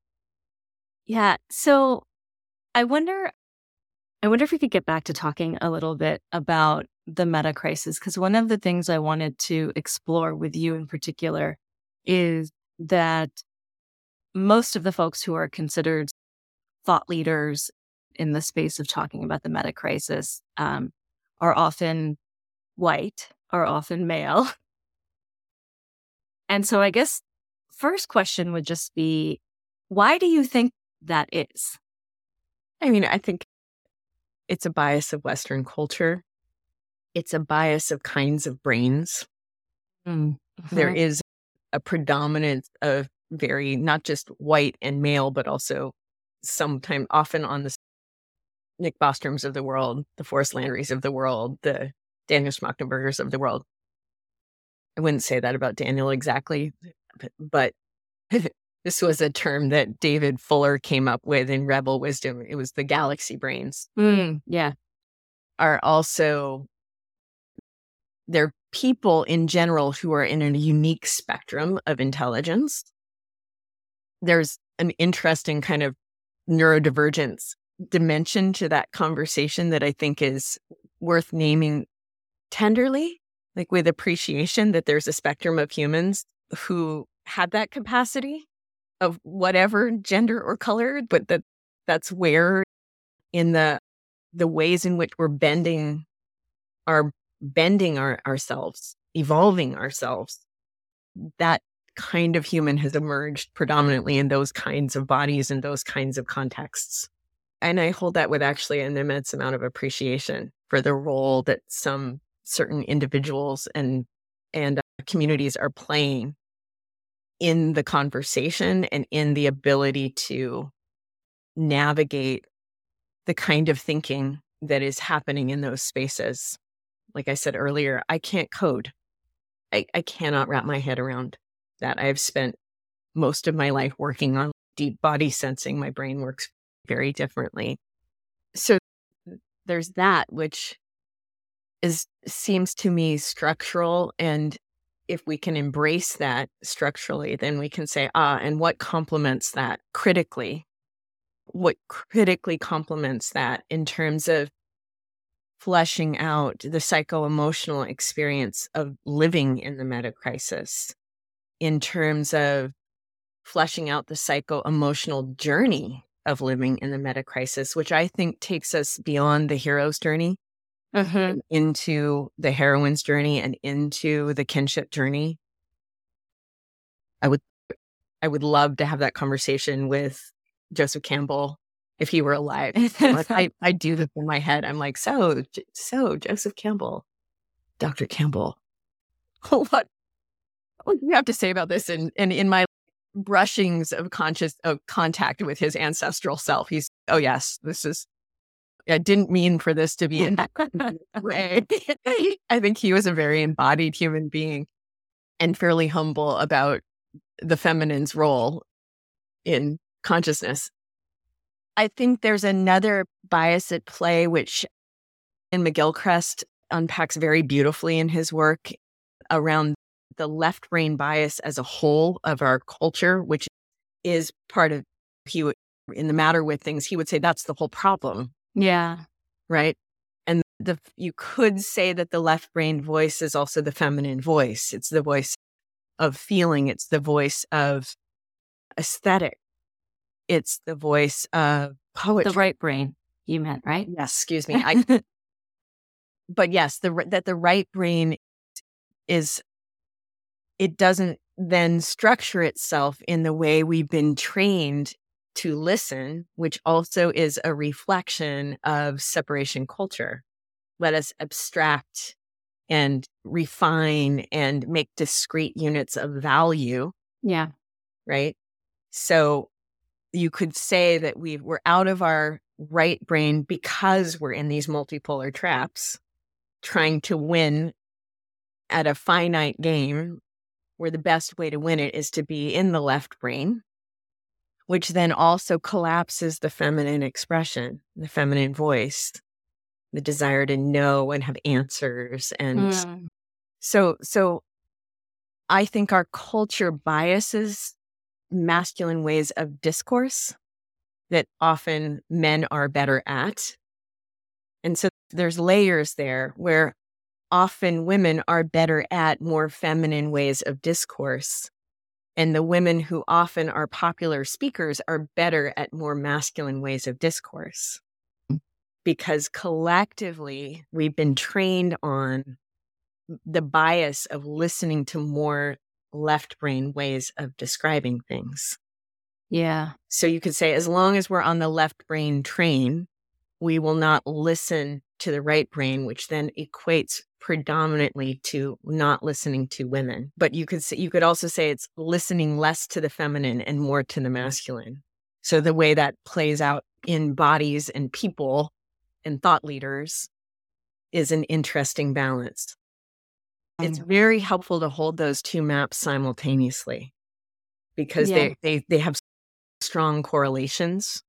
Yeah. So I wonder, I wonder if we could get back to talking a little bit about the meta crisis, because one of the things I wanted to explore with you in particular is that most of the folks who are considered thought leaders in the space of talking about the meta crisis um, are often white, are often male. And so I guess first question would just be why do you think that is? I mean, I think it's a bias of Western culture. It's a bias of kinds of brains. Mm-hmm. There is a predominance of very, not just white and male, but also sometimes often on the Nick Bostrom's of the world, the Forrest Landry's of the world, the Daniel Schmachtenbergers of the world. I wouldn't say that about Daniel exactly, but this was a term that David Fuller came up with in Rebel Wisdom. It was the galaxy brains. Mm, yeah. Are also, they're people in general who are in a unique spectrum of intelligence. There's an interesting kind of neurodivergence dimension to that conversation that I think is worth naming tenderly, like with appreciation that there's a spectrum of humans who had that capacity of whatever gender or color, but that that's where in the the ways in which we're bending our bending our, ourselves, evolving ourselves, that kind of human has emerged predominantly in those kinds of bodies and those kinds of contexts. And I hold that with actually an immense amount of appreciation for the role that some certain individuals and and uh, communities are playing in the conversation and in the ability to navigate the kind of thinking that is happening in those spaces. Like I said earlier, I can't code. I, I cannot wrap my head around that. I've spent most of my life working on deep body sensing. My brain works very differently. So there's that, which is seems to me structural and if we can embrace that structurally, then we can say, ah, and what complements that critically? What critically complements that in terms of fleshing out the psycho emotional experience of living in the meta crisis, in terms of fleshing out the psycho emotional journey of living in the meta crisis, which I think takes us beyond the hero's journey mm-hmm. into the heroine's journey and into the kinship journey. I would I would love to have that conversation with Joseph Campbell if he were alive. like, I, I do this in my head. I'm like, so so Joseph Campbell, Dr. Campbell, what what do you have to say about this? And and in my brushings of conscious of contact with his ancestral self, he's oh yes, this is I didn't mean for this to be in that way. I think he was a very embodied human being and fairly humble about the feminine's role in consciousness. I think there's another bias at play, which Iain McGilchrist unpacks very beautifully in his work around the left brain bias as a whole of our culture, which is part of he would in the matter with things, he would say that's the whole problem. Yeah. Right. And the you could say that the left brain voice is also the feminine voice. It's the voice of feeling, it's the voice of aesthetic. It's the voice of poetry. The right brain, you meant, right? Yes, excuse me. I but yes, the that the right brain is it doesn't then structure itself in the way we've been trained to listen, which also is a reflection of separation culture. Let us abstract and refine and make discrete units of value. Yeah. Right. So you could say that we we're out of our right brain because we're in these multipolar traps trying to win at a finite game where the best way to win it is to be in the left brain, which then also collapses the feminine expression, the feminine voice, the desire to know and have answers. And mm. so, so I think our culture biases masculine ways of discourse that often men are better at. And so there's layers there where often women are better at more feminine ways of discourse. And the women who often are popular speakers are better at more masculine ways of discourse. Mm. Because collectively, we've been trained on the bias of listening to more left brain ways of describing things. Yeah. So you could say, as long as we're on the left brain train, we will not listen to the right brain, which then equates predominantly to not listening to women. But you could say, you could also say it's listening less to the feminine and more to the masculine. So the way that plays out in bodies and people and thought leaders is an interesting balance. It's very helpful to hold those two maps simultaneously because yeah. they, they they have strong correlations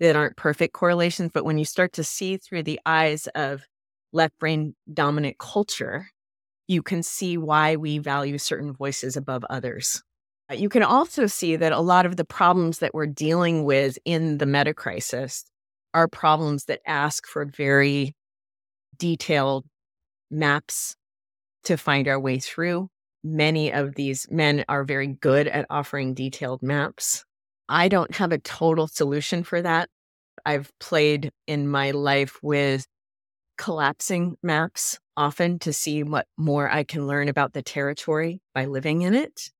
that aren't perfect correlations, but when you start to see through the eyes of left brain dominant culture, you can see why we value certain voices above others. Uh, you can also see that a lot of the problems that we're dealing with in the meta crisis are problems that ask for very detailed maps to find our way through. Many of these men are very good at offering detailed maps. I don't have a total solution for that. I've played in my life with collapsing maps often to see what more I can learn about the territory by living in it.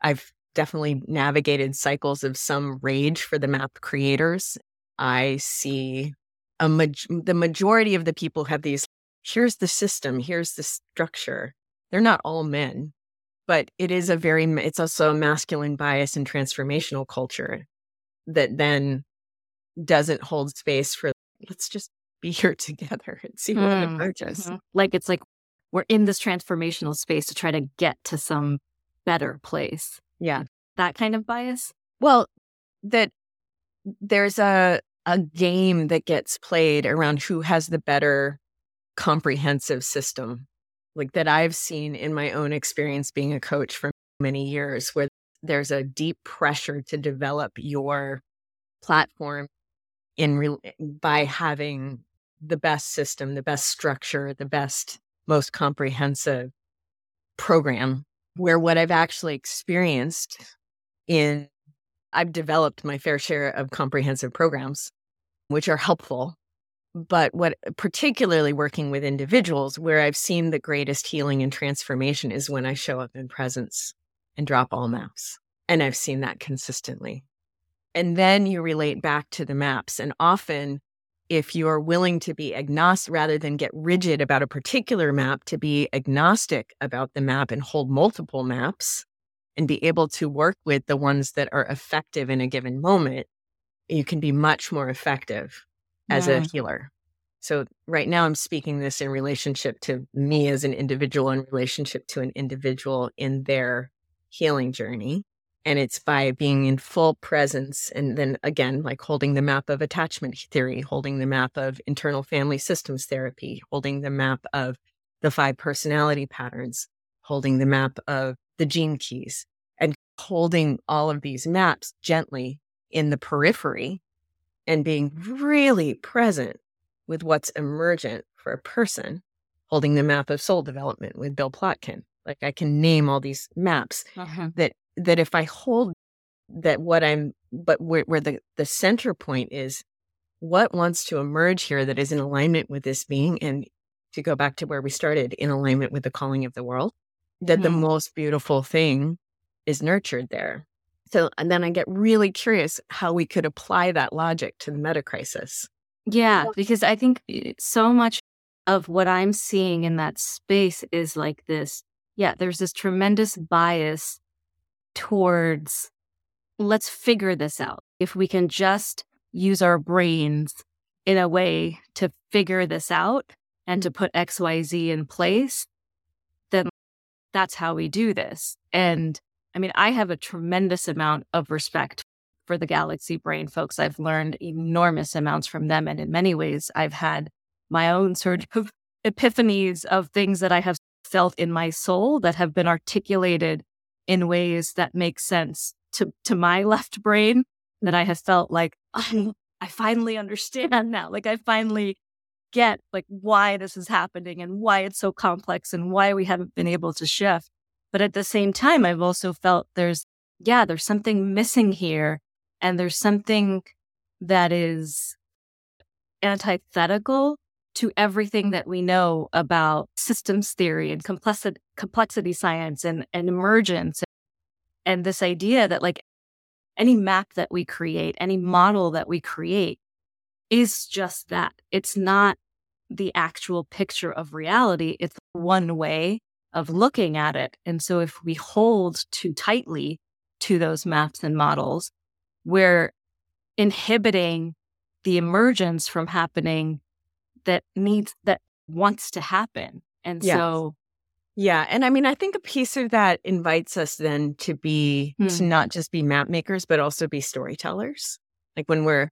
I've definitely navigated cycles of some rage for the map creators. I see a ma- the majority of the people have these here's the system, here's the structure. They're not all men, but it is a very it's also a masculine bias and transformational culture that then doesn't hold space for let's just be here together and see what mm, emerges. Mm-hmm. Like it's like we're in this transformational space to try to get to some better place. Yeah. That kind of bias? Well, that there's a a game that gets played around who has the better comprehensive system. Like that I've seen in my own experience being a coach for many years where there's a deep pressure to develop your platform in re- eh, by having the best system, the best structure, the best, most comprehensive program. Where what I've actually experienced in, I've developed my fair share of comprehensive programs, which are helpful. But what, particularly working with individuals, where I've seen the greatest healing and transformation is when I show up in presence and drop all maps. And I've seen that consistently. And then you relate back to the maps. And often, if you're willing to be agnostic rather than get rigid about a particular map, to be agnostic about the map and hold multiple maps and be able to work with the ones that are effective in a given moment, you can be much more effective as yeah. a healer. So, right now, I'm speaking this in relationship to me as an individual, in relationship to an individual in their healing journey. And it's by being in full presence. And then again, like holding the map of attachment theory, holding the map of internal family systems therapy, holding the map of the five personality patterns, holding the map of the gene keys, and holding all of these maps gently in the periphery and being really present with what's emergent for a person, holding the map of soul development with Bill Plotkin. Like I can name all these maps uh-huh. that that if I hold that what I'm but where, where the the center point is what wants to emerge here that is in alignment with this being and to go back to where we started in alignment with the calling of the world that mm. the most beautiful thing is nurtured there so and then i get really curious how we could apply that logic to the meta crisis. Yeah because i think eh, so much of what i'm seeing in that space is like this yeah there's this tremendous bias towards let's figure this out. If we can just use our brains in a way to figure this out and to put xyz in place then that's how we do this. And I mean, I have a tremendous amount of respect for the Galaxy Brain folks. I've learned enormous amounts from them. And in many ways, I've had my own sort of epiphanies of things that I have felt in my soul that have been articulated in ways that make sense to, to my left brain that I have felt like, I, I finally understand now. Like I finally get like why this is happening and why it's so complex and why we haven't been able to shift. But at the same time, I've also felt there's, yeah, there's something missing here. And there's something that is antithetical to everything that we know about systems theory and complexity, complexity science and, and emergence. And this idea that, like, any map that we create, any model that we create is just that. It's not the actual picture of reality. It's one way of looking at it. And so if we hold too tightly to those maps and models, we're inhibiting the emergence from happening that needs that wants to happen. And yes. so yeah. And I mean, I think a piece of that invites us then to be, hmm. to not just be map makers, but also be storytellers. Like when we're,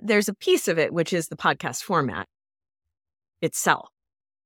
there's a piece of it, which is the podcast format itself,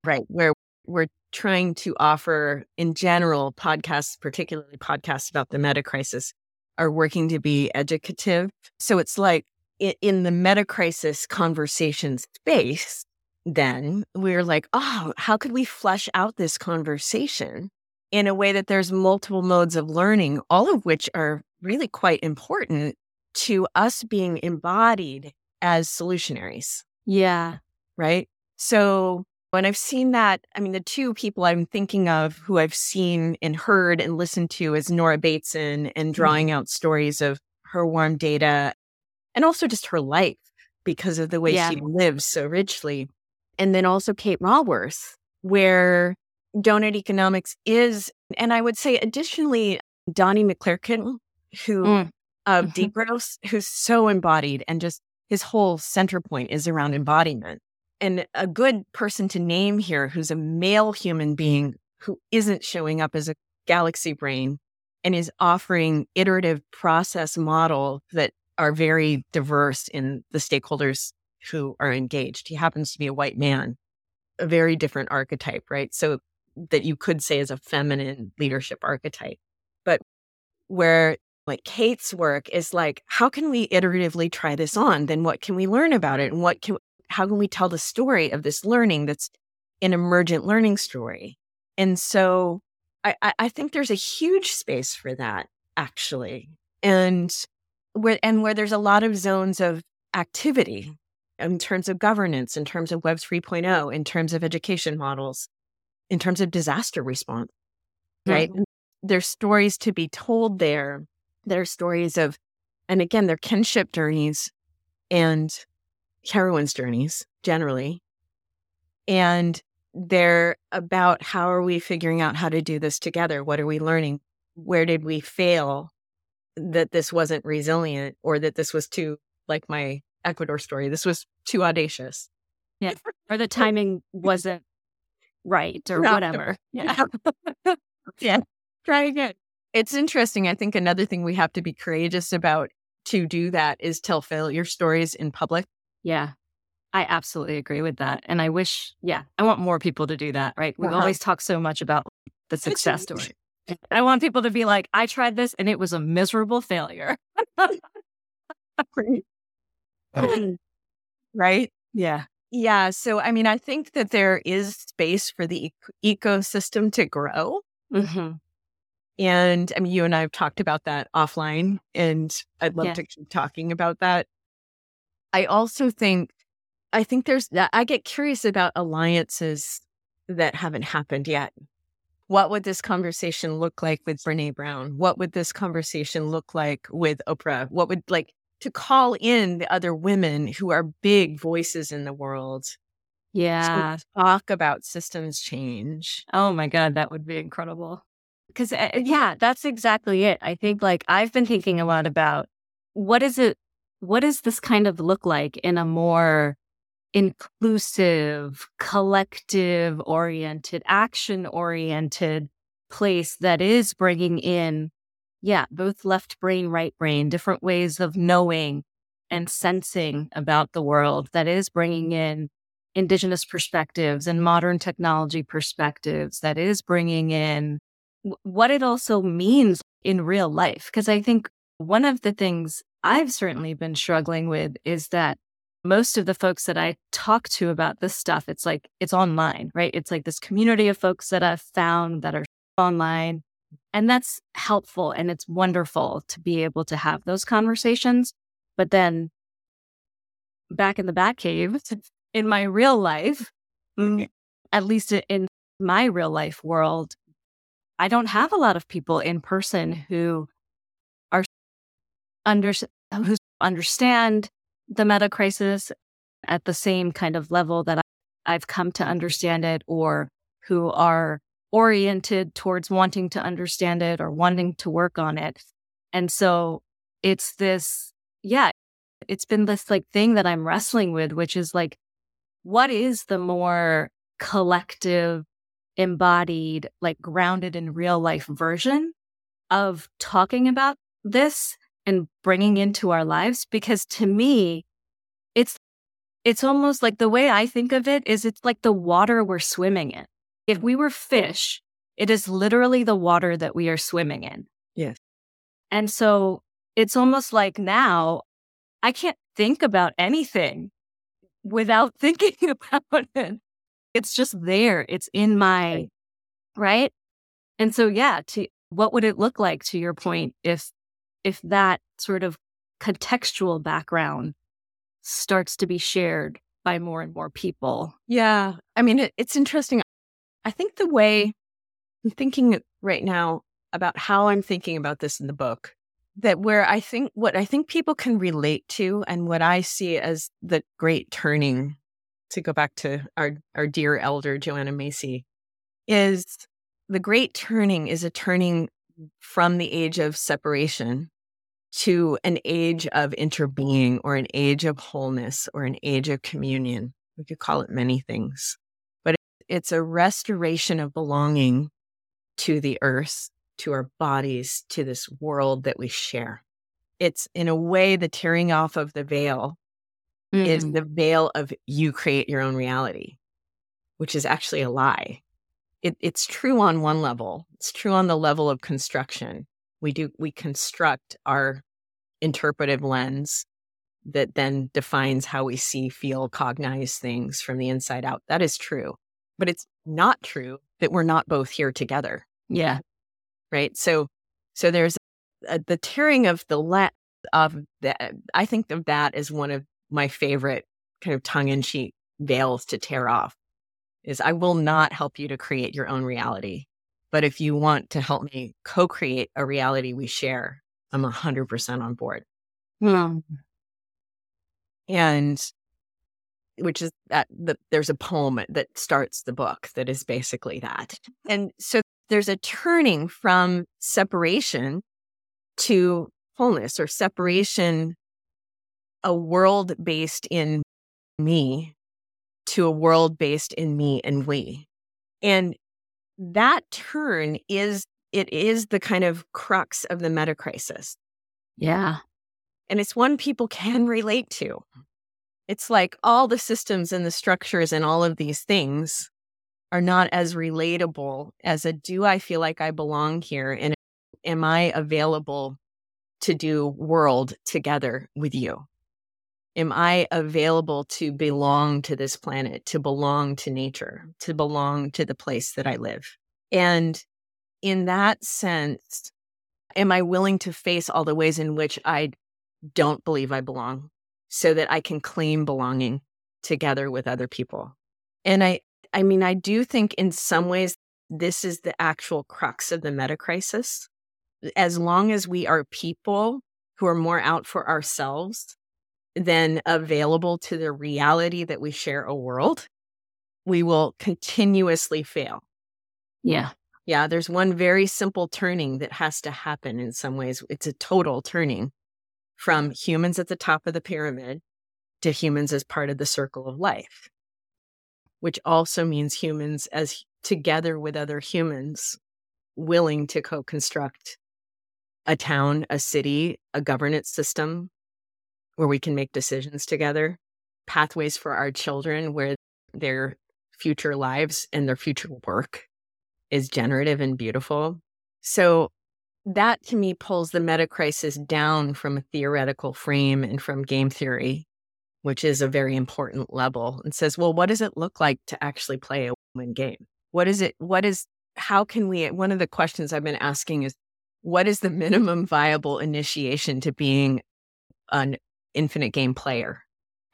right? Where we're trying to offer in general podcasts, particularly podcasts about the meta crisis, are working to be educative. So it's like in, the meta crisis conversation space, then we're like, oh, how could we flesh out this conversation in a way that there's multiple modes of learning, all of which are really quite important to us being embodied as solutionaries? Yeah. Right. So and I've seen that. I mean, the two people I'm thinking of who I've seen and heard and listened to is Nora Bateson and mm-hmm. drawing mm-hmm. out stories of her warm data and also just her life because of the way yeah. she lives so richly. And then also Kate Raworth, where doughnut economics is, and I would say additionally, Donnie Maclurcan, who mm. of mm-hmm. Degrowth, who's so embodied and just his whole center point is around embodiment and a good person to name here who's a male human being who isn't showing up as a galaxy brain and is offering iterative process model that are very diverse in the stakeholders who are engaged. He happens to be a white man, a very different archetype, right? So that you could say is a feminine leadership archetype. But where like Kate's work is like, how can we iteratively try this on? Then what can we learn about it? And what can how can we tell the story of this learning that's an emergent learning story? And so I, I think there's a huge space for that actually. And where and where there's a lot of zones of activity in terms of governance, in terms of Web 3.0, in terms of education models, in terms of disaster response, right? Mm-hmm. There's stories to be told there. There are stories of, and again, they're kinship journeys and heroine's journeys generally. And they're about how are we figuring out how to do this together? What are we learning? Where did we fail that this wasn't resilient or that this was too, like my Ecuador story, this was too audacious? Yeah. Or the timing wasn't right or whatever. Yeah. yeah. Try again. it's interesting. I think another thing we have to be courageous about to do that is tell failure stories in public. Yeah. I absolutely agree with that. And I wish, yeah, I want more people to do that, right? We uh-huh. always talk so much about the success story. I want people to be like, I tried this and it was a miserable failure. right? Yeah. Yeah. So, I mean, I think that there is space for the e- ecosystem to grow. Mm-hmm. And I mean, you and I have talked about that offline, and I'd love yeah. to keep talking about that. I also think, I think there's, I get curious about alliances that haven't happened yet. What would this conversation look like with Brene Brown? What would this conversation look like with Oprah? What would like to call in the other women who are big voices in the world? Yeah. talk about systems change. Oh my God, that would be incredible. Because, uh, yeah, that's exactly it. I think like I've been thinking a lot about what is it, what does this kind of look like in a more inclusive, collective oriented, action oriented place that is bringing in, yeah, both left brain, right brain, different ways of knowing and sensing about the world that is bringing in indigenous perspectives and modern technology perspectives that is bringing in what it also means in real life. Because I think one of the things I've certainly been struggling with is that most of the folks that I talk to about this stuff, it's like it's online, right? It's like this community of folks that I've found that are online. And that's helpful and it's wonderful to be able to have those conversations. But then back in the Batcave, in my real life, mm, at least in my real life world, I don't have a lot of people in person who under who understand the meta crisis at the same kind of level that I've come to understand it or who are oriented towards wanting to understand it or wanting to work on it. And so it's this, yeah, it's been this like thing that I'm wrestling with, which is like, what is the more collective embodied, like grounded in real life version of talking about this and bringing into our lives. Because to me, it's, it's almost like the way I think of it is it's like the water we're swimming in. If we were fish, it is literally the water that we are swimming in. Yes. And so it's almost like now I can't think about anything without thinking about it it's just there. It's in my, right? And so, yeah, to what would it look like to your point if, if that sort of contextual background starts to be shared by more and more people? Yeah. I mean, it, it's interesting. I think the way I'm thinking right now about how I'm thinking about this in the book that where I think what I think people can relate to and what I see as the great turning to go back to our, our dear elder, Joanna Macy, is the great turning is a turning from the age of separation to an age of interbeing or an age of wholeness or an age of communion. We could call it many things, but it's a restoration of belonging to the earth, to our bodies, to this world that we share. It's in a way the tearing off of the veil mm-hmm. is the veil of you create your own reality, which is actually a lie. It, it's true on one level. It's true on the level of construction. We do we construct our interpretive lens that then defines how we see, feel, cognize things from the inside out. That is true. But it's not true that we're not both here together. Yeah. Right. So, so there's a, the tearing of the let of that. Uh, I think of that as one of my favorite kind of tongue in cheek veils to tear off is I will not help you to create your own reality. But if you want to help me co create a reality we share, I'm 100% on board. Mm. And which is that the, there's a poem that starts the book that is basically that. And so there's a turning from separation to wholeness or separation a world based in me to a world based in me and we. And that turn is it is the kind of crux of the meta crisis. Yeah. And it's one people can relate to. It's like all the systems and the structures and all of these things are not as relatable as a do I feel like I belong here? And am I available to do world together with you? Am I available to belong to this planet, to belong to nature, to belong to the place that I live? And in that sense, am I willing to face all the ways in which I don't believe I belong so that I can claim belonging together with other people? And I, I mean, I do think in some ways this is the actual crux of the meta crisis. As long as we are people who are more out for ourselves than available to the reality that we share a world, we will continuously fail. Yeah. Yeah. There's one very simple turning that has to happen in some ways. It's a total turning from humans at the top of the pyramid to humans as part of the circle of life which also means humans as together with other humans willing to co construct a town, a city, a governance system where we can make decisions together, pathways for our children where their future lives and their future work is generative and beautiful. So that to me pulls the meta crisis down from a theoretical frame and from game theory which is a very important level, and says, well, what does it look like to actually play a win game? What is it? What is, how can we, one of the questions I've been asking is, what is the minimum viable initiation to being an infinite game player?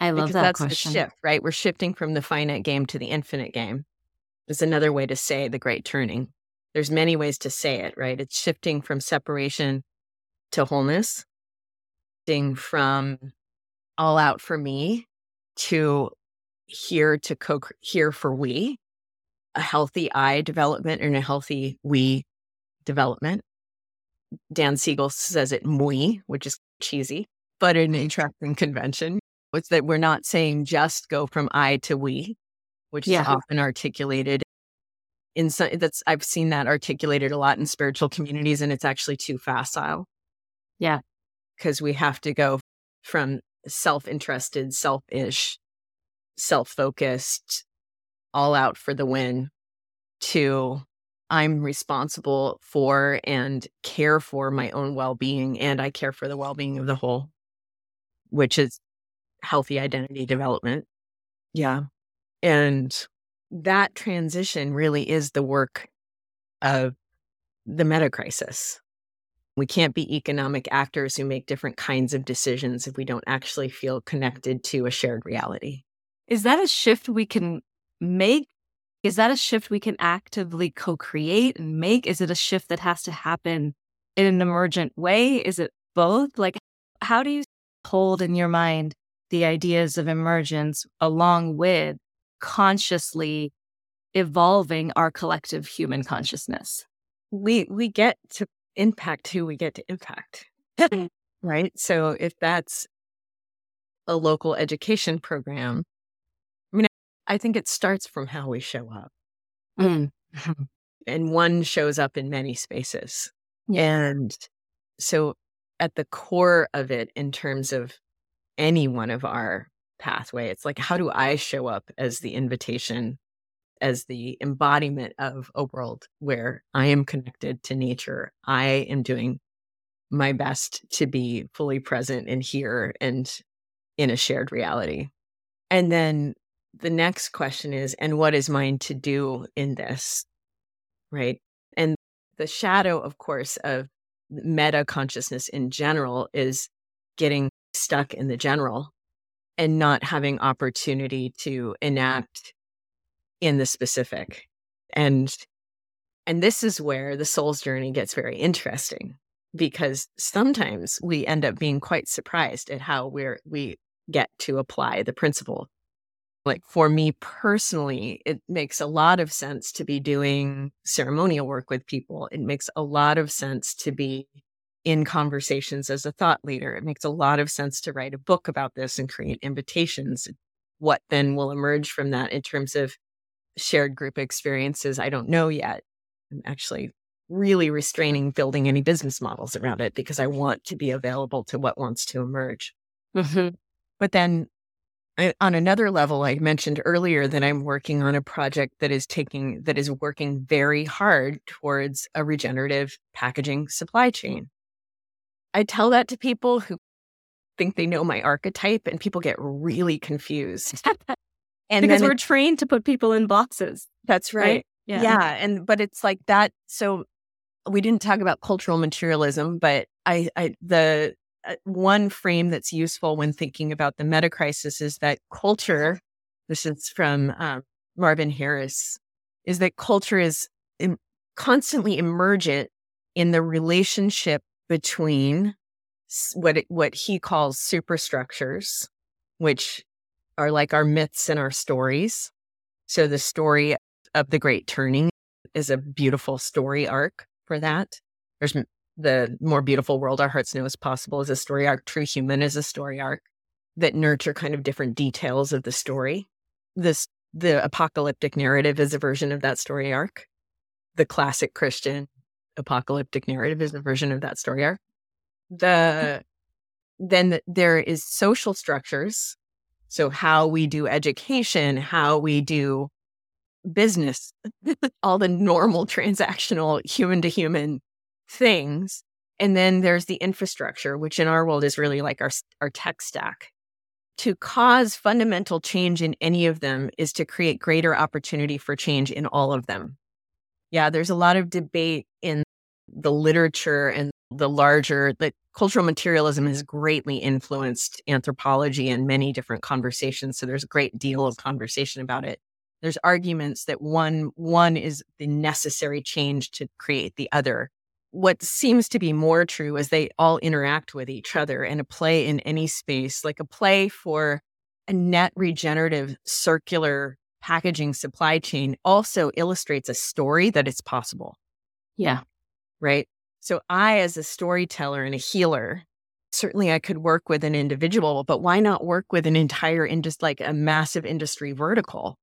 I love because that that's question. shift, right? We're shifting from the finite game to the infinite game. There's another way to say the great turning. There's many ways to say it, right? It's shifting from separation to wholeness, shifting from all out for me to here to co here for we, a healthy I development and a healthy we development. Dan Siegel says it we, which is cheesy, but an interesting convention. It's that we're not saying just go from I to we, which yeah. is often articulated in some that's I've seen that articulated a lot in spiritual communities and it's actually too facile. Yeah. Because we have to go from self interested, selfish, self focused, all out for the win to I'm responsible for and care for my own well being, and I care for the well being of the whole, which is healthy identity development. Yeah. And that transition really is the work of the meta crisis. We can't be economic actors who make different kinds of decisions if we don't actually feel connected to a shared reality. Is that a shift we can make? Is that a shift we can actively co create and make? Is it a shift that has to happen in an emergent way? Is it both? Like, how do you hold in your mind the ideas of emergence along with consciously evolving our collective human consciousness? We we get to impact who we get to impact. right. So if that's a local education program, I mean, I think it starts from how we show up. Mm. and one shows up in many spaces. Yeah. And so at the core of it, in terms of any one of our pathway, it's like, how do I show up as the invitation as the embodiment of a world where I am connected to nature. I am doing my best to be fully present and here and in a shared reality. And then the next question is, and what is mine to do in this? Right. And the shadow, of course, of meta consciousness in general is getting stuck in the general and not having opportunity to enact in the specific. And and this is where the soul's journey gets very interesting because sometimes we end up being quite surprised at how we're we get to apply the principle. Like for me personally, it makes a lot of sense to be doing ceremonial work with people. It makes a lot of sense to be in conversations as a thought leader. It makes a lot of sense to write a book about this and create invitations. What then will emerge from that in terms of shared group experiences, I don't know yet. I'm actually really restraining building any business models around it because I want to be available to what wants to emerge. Mm-hmm. But then I, on another level, I mentioned earlier that I'm working on a project that is taking, that is working very hard towards a regenerative packaging supply chain. I tell that to people who think they know my archetype and people get really confused. and because we're it, trained to put people in boxes. That's right. right? Yeah. yeah. And, but it's like that. So we didn't talk about cultural materialism, but I, I the one frame that's useful when thinking about the meta crisis is that culture. This is from um, Marvin Harris. Is that culture is Im- constantly emergent in the relationship between what it, what he calls superstructures, which are like our myths and our stories. So the story of the Great Turning is a beautiful story arc for that. There's the more beautiful world our hearts know is possible is a story arc. True human is a story arc that nurture kind of different details of the story. This the apocalyptic narrative is a version of that story arc. The classic Christian apocalyptic narrative is a version of that story arc. Mm. The then the, there is social structures. So how we do education, how we do business, all the normal transactional human to human things. And then there's the infrastructure, which in our world is really like our, our tech stack. To cause fundamental change in any of them is to create greater opportunity for change in all of them. Yeah, there's a lot of debate in the literature and the larger that cultural materialism has greatly influenced anthropology and many different conversations. So there's a great deal of conversation about it there's arguments that one one is the necessary change to create the other what seems to be more true is they all interact with each other and a play in any space like a play for a net regenerative circular packaging supply chain also illustrates a story that it's possible yeah right so i as a storyteller and a healer certainly i could work with an individual but why not work with an entire industry like a massive industry vertical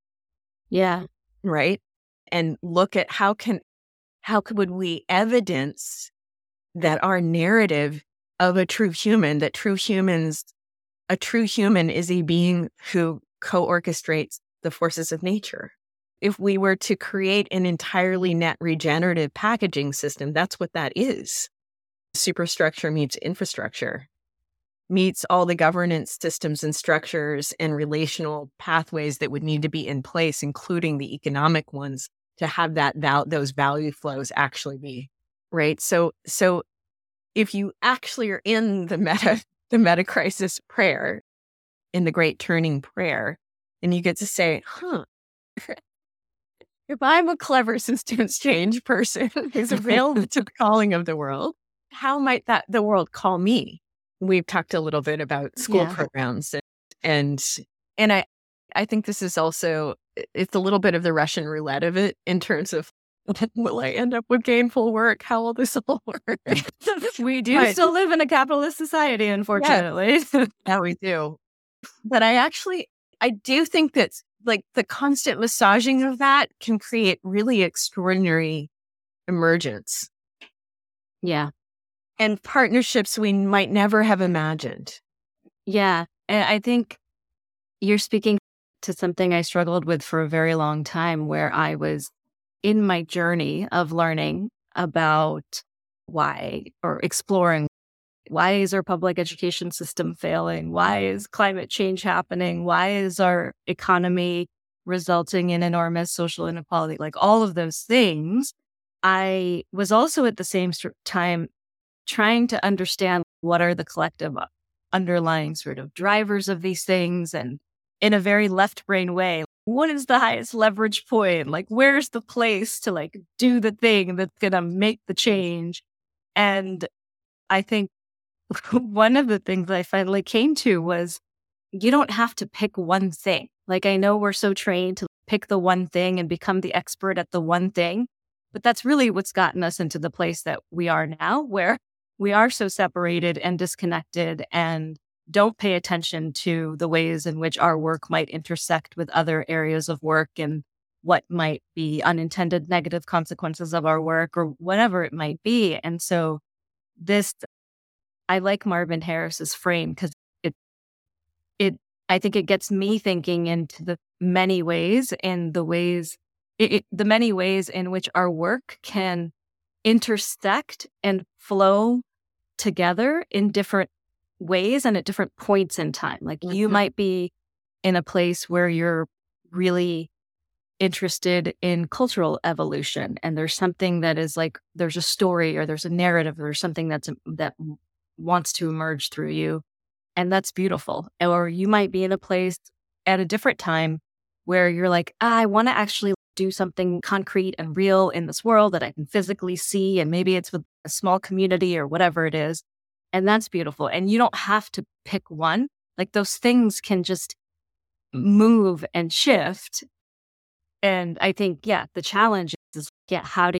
yeah. Right. And look at how can, how could we evidence that our narrative of a true human, that true humans, a true human is a being who co orchestrates the forces of nature. If we were to create an entirely net regenerative packaging system, that's what that is. Superstructure meets infrastructure meets all the governance systems and structures and relational pathways that would need to be in place, including the economic ones, to have that val- those value flows actually be right. So, so if you actually are in the meta the meta crisis prayer, in the Great Turning prayer, and you get to say, "Huh." if I'm a clever systems change person who's available to the calling of the world, how might that the world call me? we've talked a little bit about school yeah. programs and, and and I I think this is also it's a little bit of the Russian roulette of it in terms of will I end up with gainful work? How will this all work? we do but, still live in a capitalist society, unfortunately. Yeah, yeah, we do. But I actually I do think that like the constant massaging of that can create really extraordinary emergence. Yeah and partnerships we might never have imagined. Yeah. And I think you're speaking to something I struggled with for a very long time, where I was in my journey of learning about why or exploring why is our public education system failing? Why is climate change happening? Why is our economy resulting in enormous social inequality? Like all of those things. I was also at the same time trying to understand what are the collective uh, underlying sort of drivers of these things and in a very left brain way what is the highest leverage point? Like where's the place to like do the thing that's going to make the change? And i think one of the things i finally came to was you don't have to pick one thing. Like i know we're so trained to pick the one thing and become the expert at the one thing but that's really what's gotten us into the place that we are now where we are so separated and disconnected and don't pay attention to the ways in which our work might intersect with other areas of work and what might be unintended negative consequences of our work or whatever it might be. And so this, I like Marvin Harris's frame because it, it, I think it gets me thinking into the many ways and the ways, it, it, the many ways in which our work can intersect and flow together in different ways and at different points in time. Like mm-hmm. you might be in a place where you're really interested in cultural evolution and there's something that is like there's a story or there's a narrative or something that's that wants to emerge through you and that's beautiful or you might be in a place at a different time where you're like ah, i want to actually do something concrete and real in this world that i can physically see and maybe it's with a small community or whatever it is and that's beautiful and you don't have to pick one like those things can just move and shift and I think, yeah, the challenge is, yeah, how do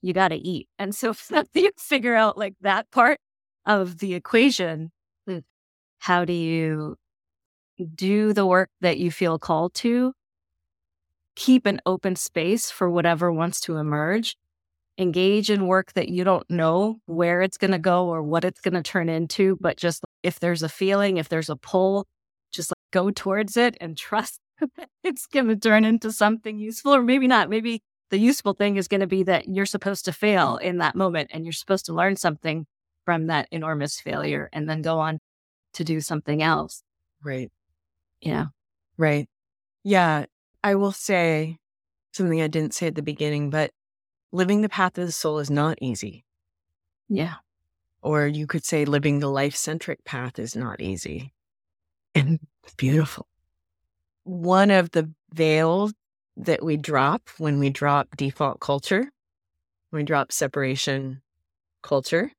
you got to eat? And so if you figure out like that part of the equation, hmm, how do you do the work that you feel called to, keep an open space for whatever wants to emerge, engage in work that you don't know where it's going to go or what it's going to turn into, but just if there's a feeling, if there's a pull, just like go towards it and trust it's going to turn into something useful, or maybe not. Maybe the useful thing is going to be that you're supposed to fail in that moment and you're supposed to learn something from that enormous failure and then go on to do something else. Right. Yeah. Right. Yeah. I will say something I didn't say at the beginning, but living the path of the soul is not easy. Yeah. Or you could say living the life centric path is not easy. And beautiful one of the veils that we drop when we drop default culture, when we drop separation culture,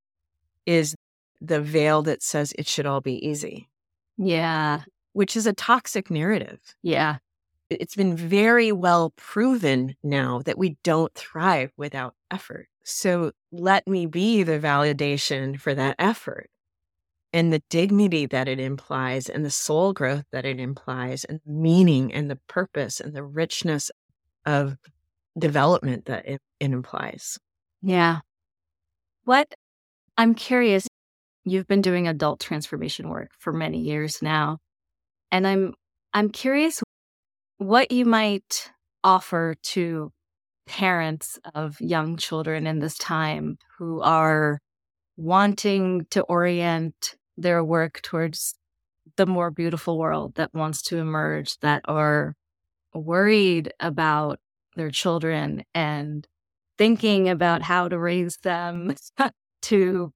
is the veil that says it should all be easy. Yeah. Which is a toxic narrative. Yeah. It's been very well proven now that we don't thrive without effort. So let me be the validation for that effort and the dignity that it implies and the soul growth that it implies and meaning and the purpose and the richness of development that it, it implies. Yeah. What I'm curious, you've been doing adult transformation work for many years now. And I'm I'm curious what you might offer to parents of young children in this time who are wanting to orient their work towards the more beautiful world that wants to emerge, that are worried about their children and thinking about how to raise them to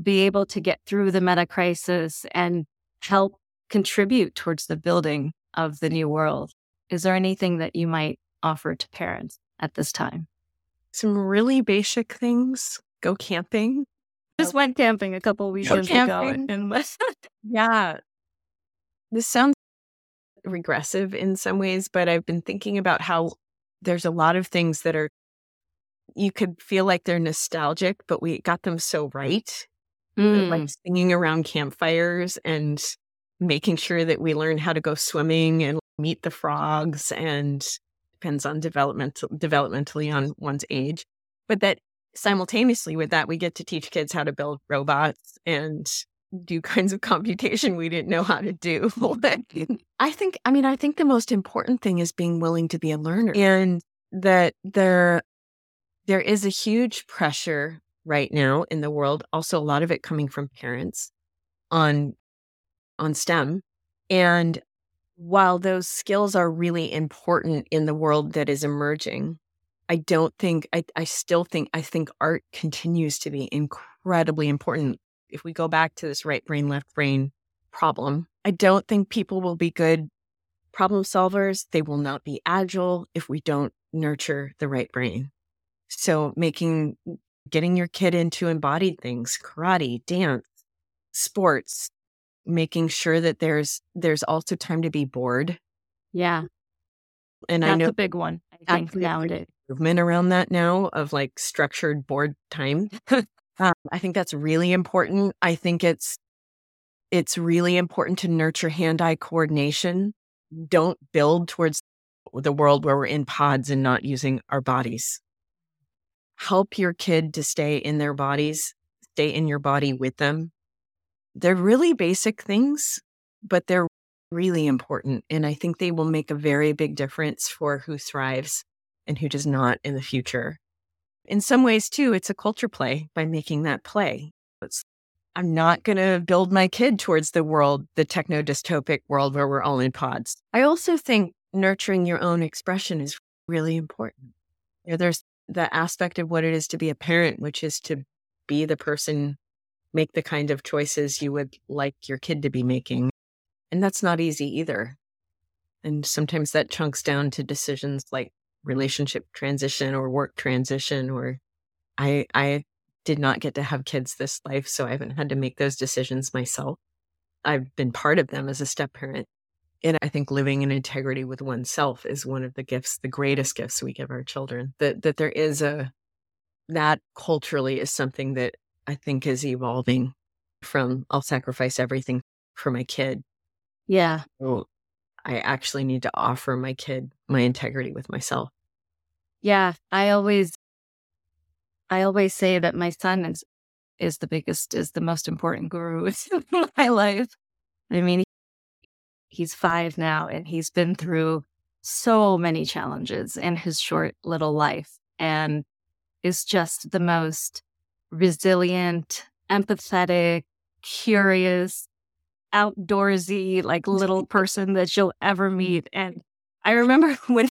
be able to get through the meta crisis and help contribute towards the building of the new world. Is there anything that you might offer to parents at this time? Some really basic things. Go camping. Just went camping a couple weekends ago in West. yeah. This sounds regressive in some ways, but I've been thinking about how there's a lot of things that are, you could feel like they're nostalgic, but we got them so right. Mm. Like singing around campfires and making sure that we learn how to go swimming and meet the frogs and depends on developmental developmentally on one's age. But that simultaneously with that, we get to teach kids how to build robots and do kinds of computation we didn't know how to do. I think, I mean, I think the most important thing is being willing to be a learner and that there, there is a huge pressure right now in the world. Also, a lot of it coming from parents on, on STEM. And while those skills are really important in the world that is emerging, I don't think, I, I still think, I think art continues to be incredibly important. If we go back to this right brain, left brain problem, I don't think people will be good problem solvers. They will not be agile if we don't nurture the right brain. So making, getting your kid into embodied things, karate, dance, sports, making sure that there's, there's also time to be bored. Yeah. And That's I know a big one. I think nowadays movement around that now of like structured bored time. um, I think that's really important. I think it's it's really important to nurture hand-eye coordination. Don't build towards the world where we're in pods and not using our bodies. Help your kid to stay in their bodies, stay in your body with them. They're really basic things, but they're really important. And I think they will make a very big difference for who thrives and who does not in the future. In some ways, too, it's a culture play by making that play. It's, I'm not going to build my kid towards the world, the techno dystopic world where we're all in pods. I also think nurturing your own expression is really important. You know, there's the aspect of what it is to be a parent, which is to be the person, make the kind of choices you would like your kid to be making. And that's not easy either. And sometimes that chunks down to decisions like relationship transition or work transition or I I did not get to have kids this life, so I haven't had to make those decisions myself. I've been part of them as a step parent. And I think living in integrity with oneself is one of the gifts, the greatest gifts we give our children. That that there is a that culturally is something that I think is evolving from I'll sacrifice everything for my kid. Yeah. So I actually need to offer my kid my integrity with myself. Yeah. I always I always say that my son is is the biggest, is the most important guru in my life. I mean, He's five now and he's been through so many challenges in his short little life and is just the most resilient, empathetic, curious, outdoorsy, like little person that you'll ever mm-hmm. meet. And I remember when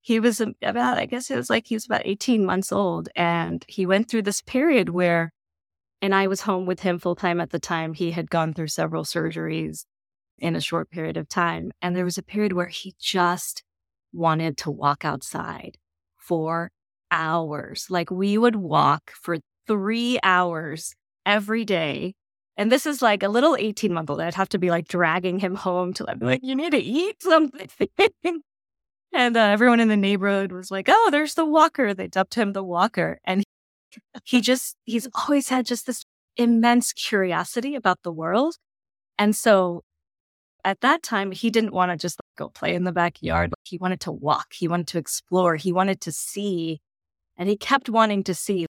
he was about, I guess it was like he was about 18 months old. And he went through this period where, and I was home with him full time at the time. He had gone through several surgeries in a short period of time. And there was a period where he just wanted to walk outside for hours. Like we would walk for three hours every day. And this is like a little 18 month old. I'd have to be like dragging him home to like, like you need to eat something. and uh, everyone in the neighborhood was like, oh, there's the walker. They dubbed him the walker. And he just, he's always had just this immense curiosity about the world. And so at that time, he didn't want to just like, go play in the backyard. He wanted to walk, he wanted to explore, he wanted to see. And he kept wanting to see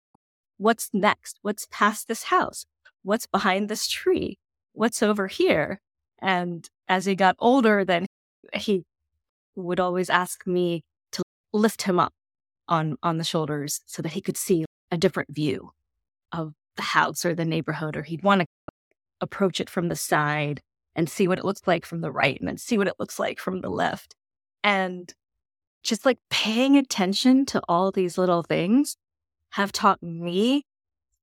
what's next, what's past this house, what's behind this tree, what's over here. And as he got older, then he would always ask me to lift him up on, on the shoulders so that he could see a different view of the house or the neighborhood, or he'd want to approach it from the side and see what it looks like from the right and then see what it looks like from the left. And just like paying attention to all these little things have taught me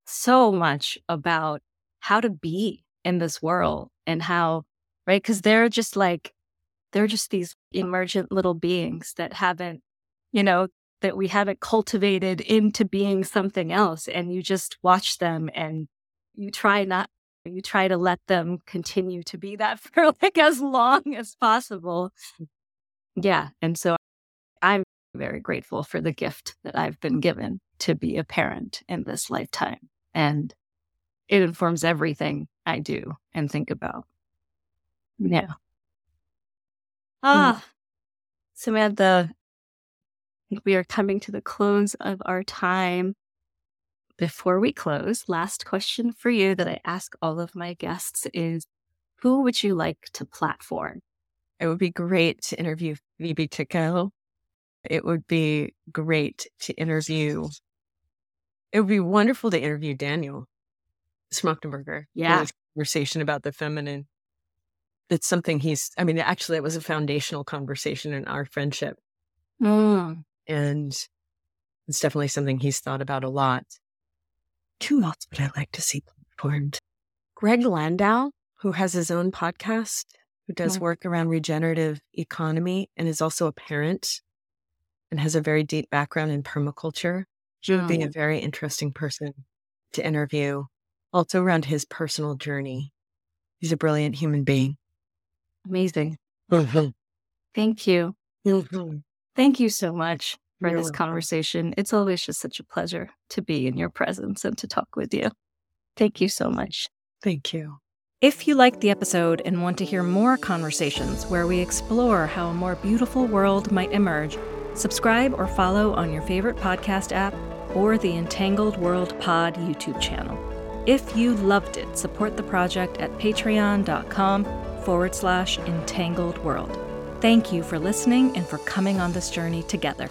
so much about how to be in this world and how, right? Because they're just like, they're just these emergent little beings that haven't, you know, that we haven't cultivated into being something else. And you just watch them and you try not you try to let them continue to be that for like as long as possible. Yeah. And so I'm very grateful for the gift that I've been given to be a parent in this lifetime. And it informs everything I do and think about. Yeah. Ah, Samantha, we are coming to the close of our time. Before we close, last question for you that I ask all of my guests is who would you like to platform? It would be great to interview Phoebe Tickell. It would be great to interview. It would be wonderful to interview Daniel Schmachtenberger. Yeah. Conversation about the feminine. That's something he's, I mean, actually, it was a foundational conversation in our friendship. Mm. And it's definitely something he's thought about a lot who else would I like to see platformed? Greg Landua, who has his own podcast, who does mm-hmm. work around regenerative economy and is also a parent and has a very deep background in permaculture. He would be a very interesting person to interview, also around his personal journey. He's a brilliant human being. Amazing. Mm-hmm. Thank you. Mm-hmm. Thank you so much for You're this welcome. conversation. It's always just such a pleasure to be in your presence and to talk with you. Thank you so much. Thank you. If you liked the episode and want to hear more conversations where we explore how a more beautiful world might emerge, subscribe or follow on your favorite podcast app or the Entangled World Pod YouTube channel. If you loved it, support the project at patreon.com forward slash entangled world. Thank you for listening and for coming on this journey together.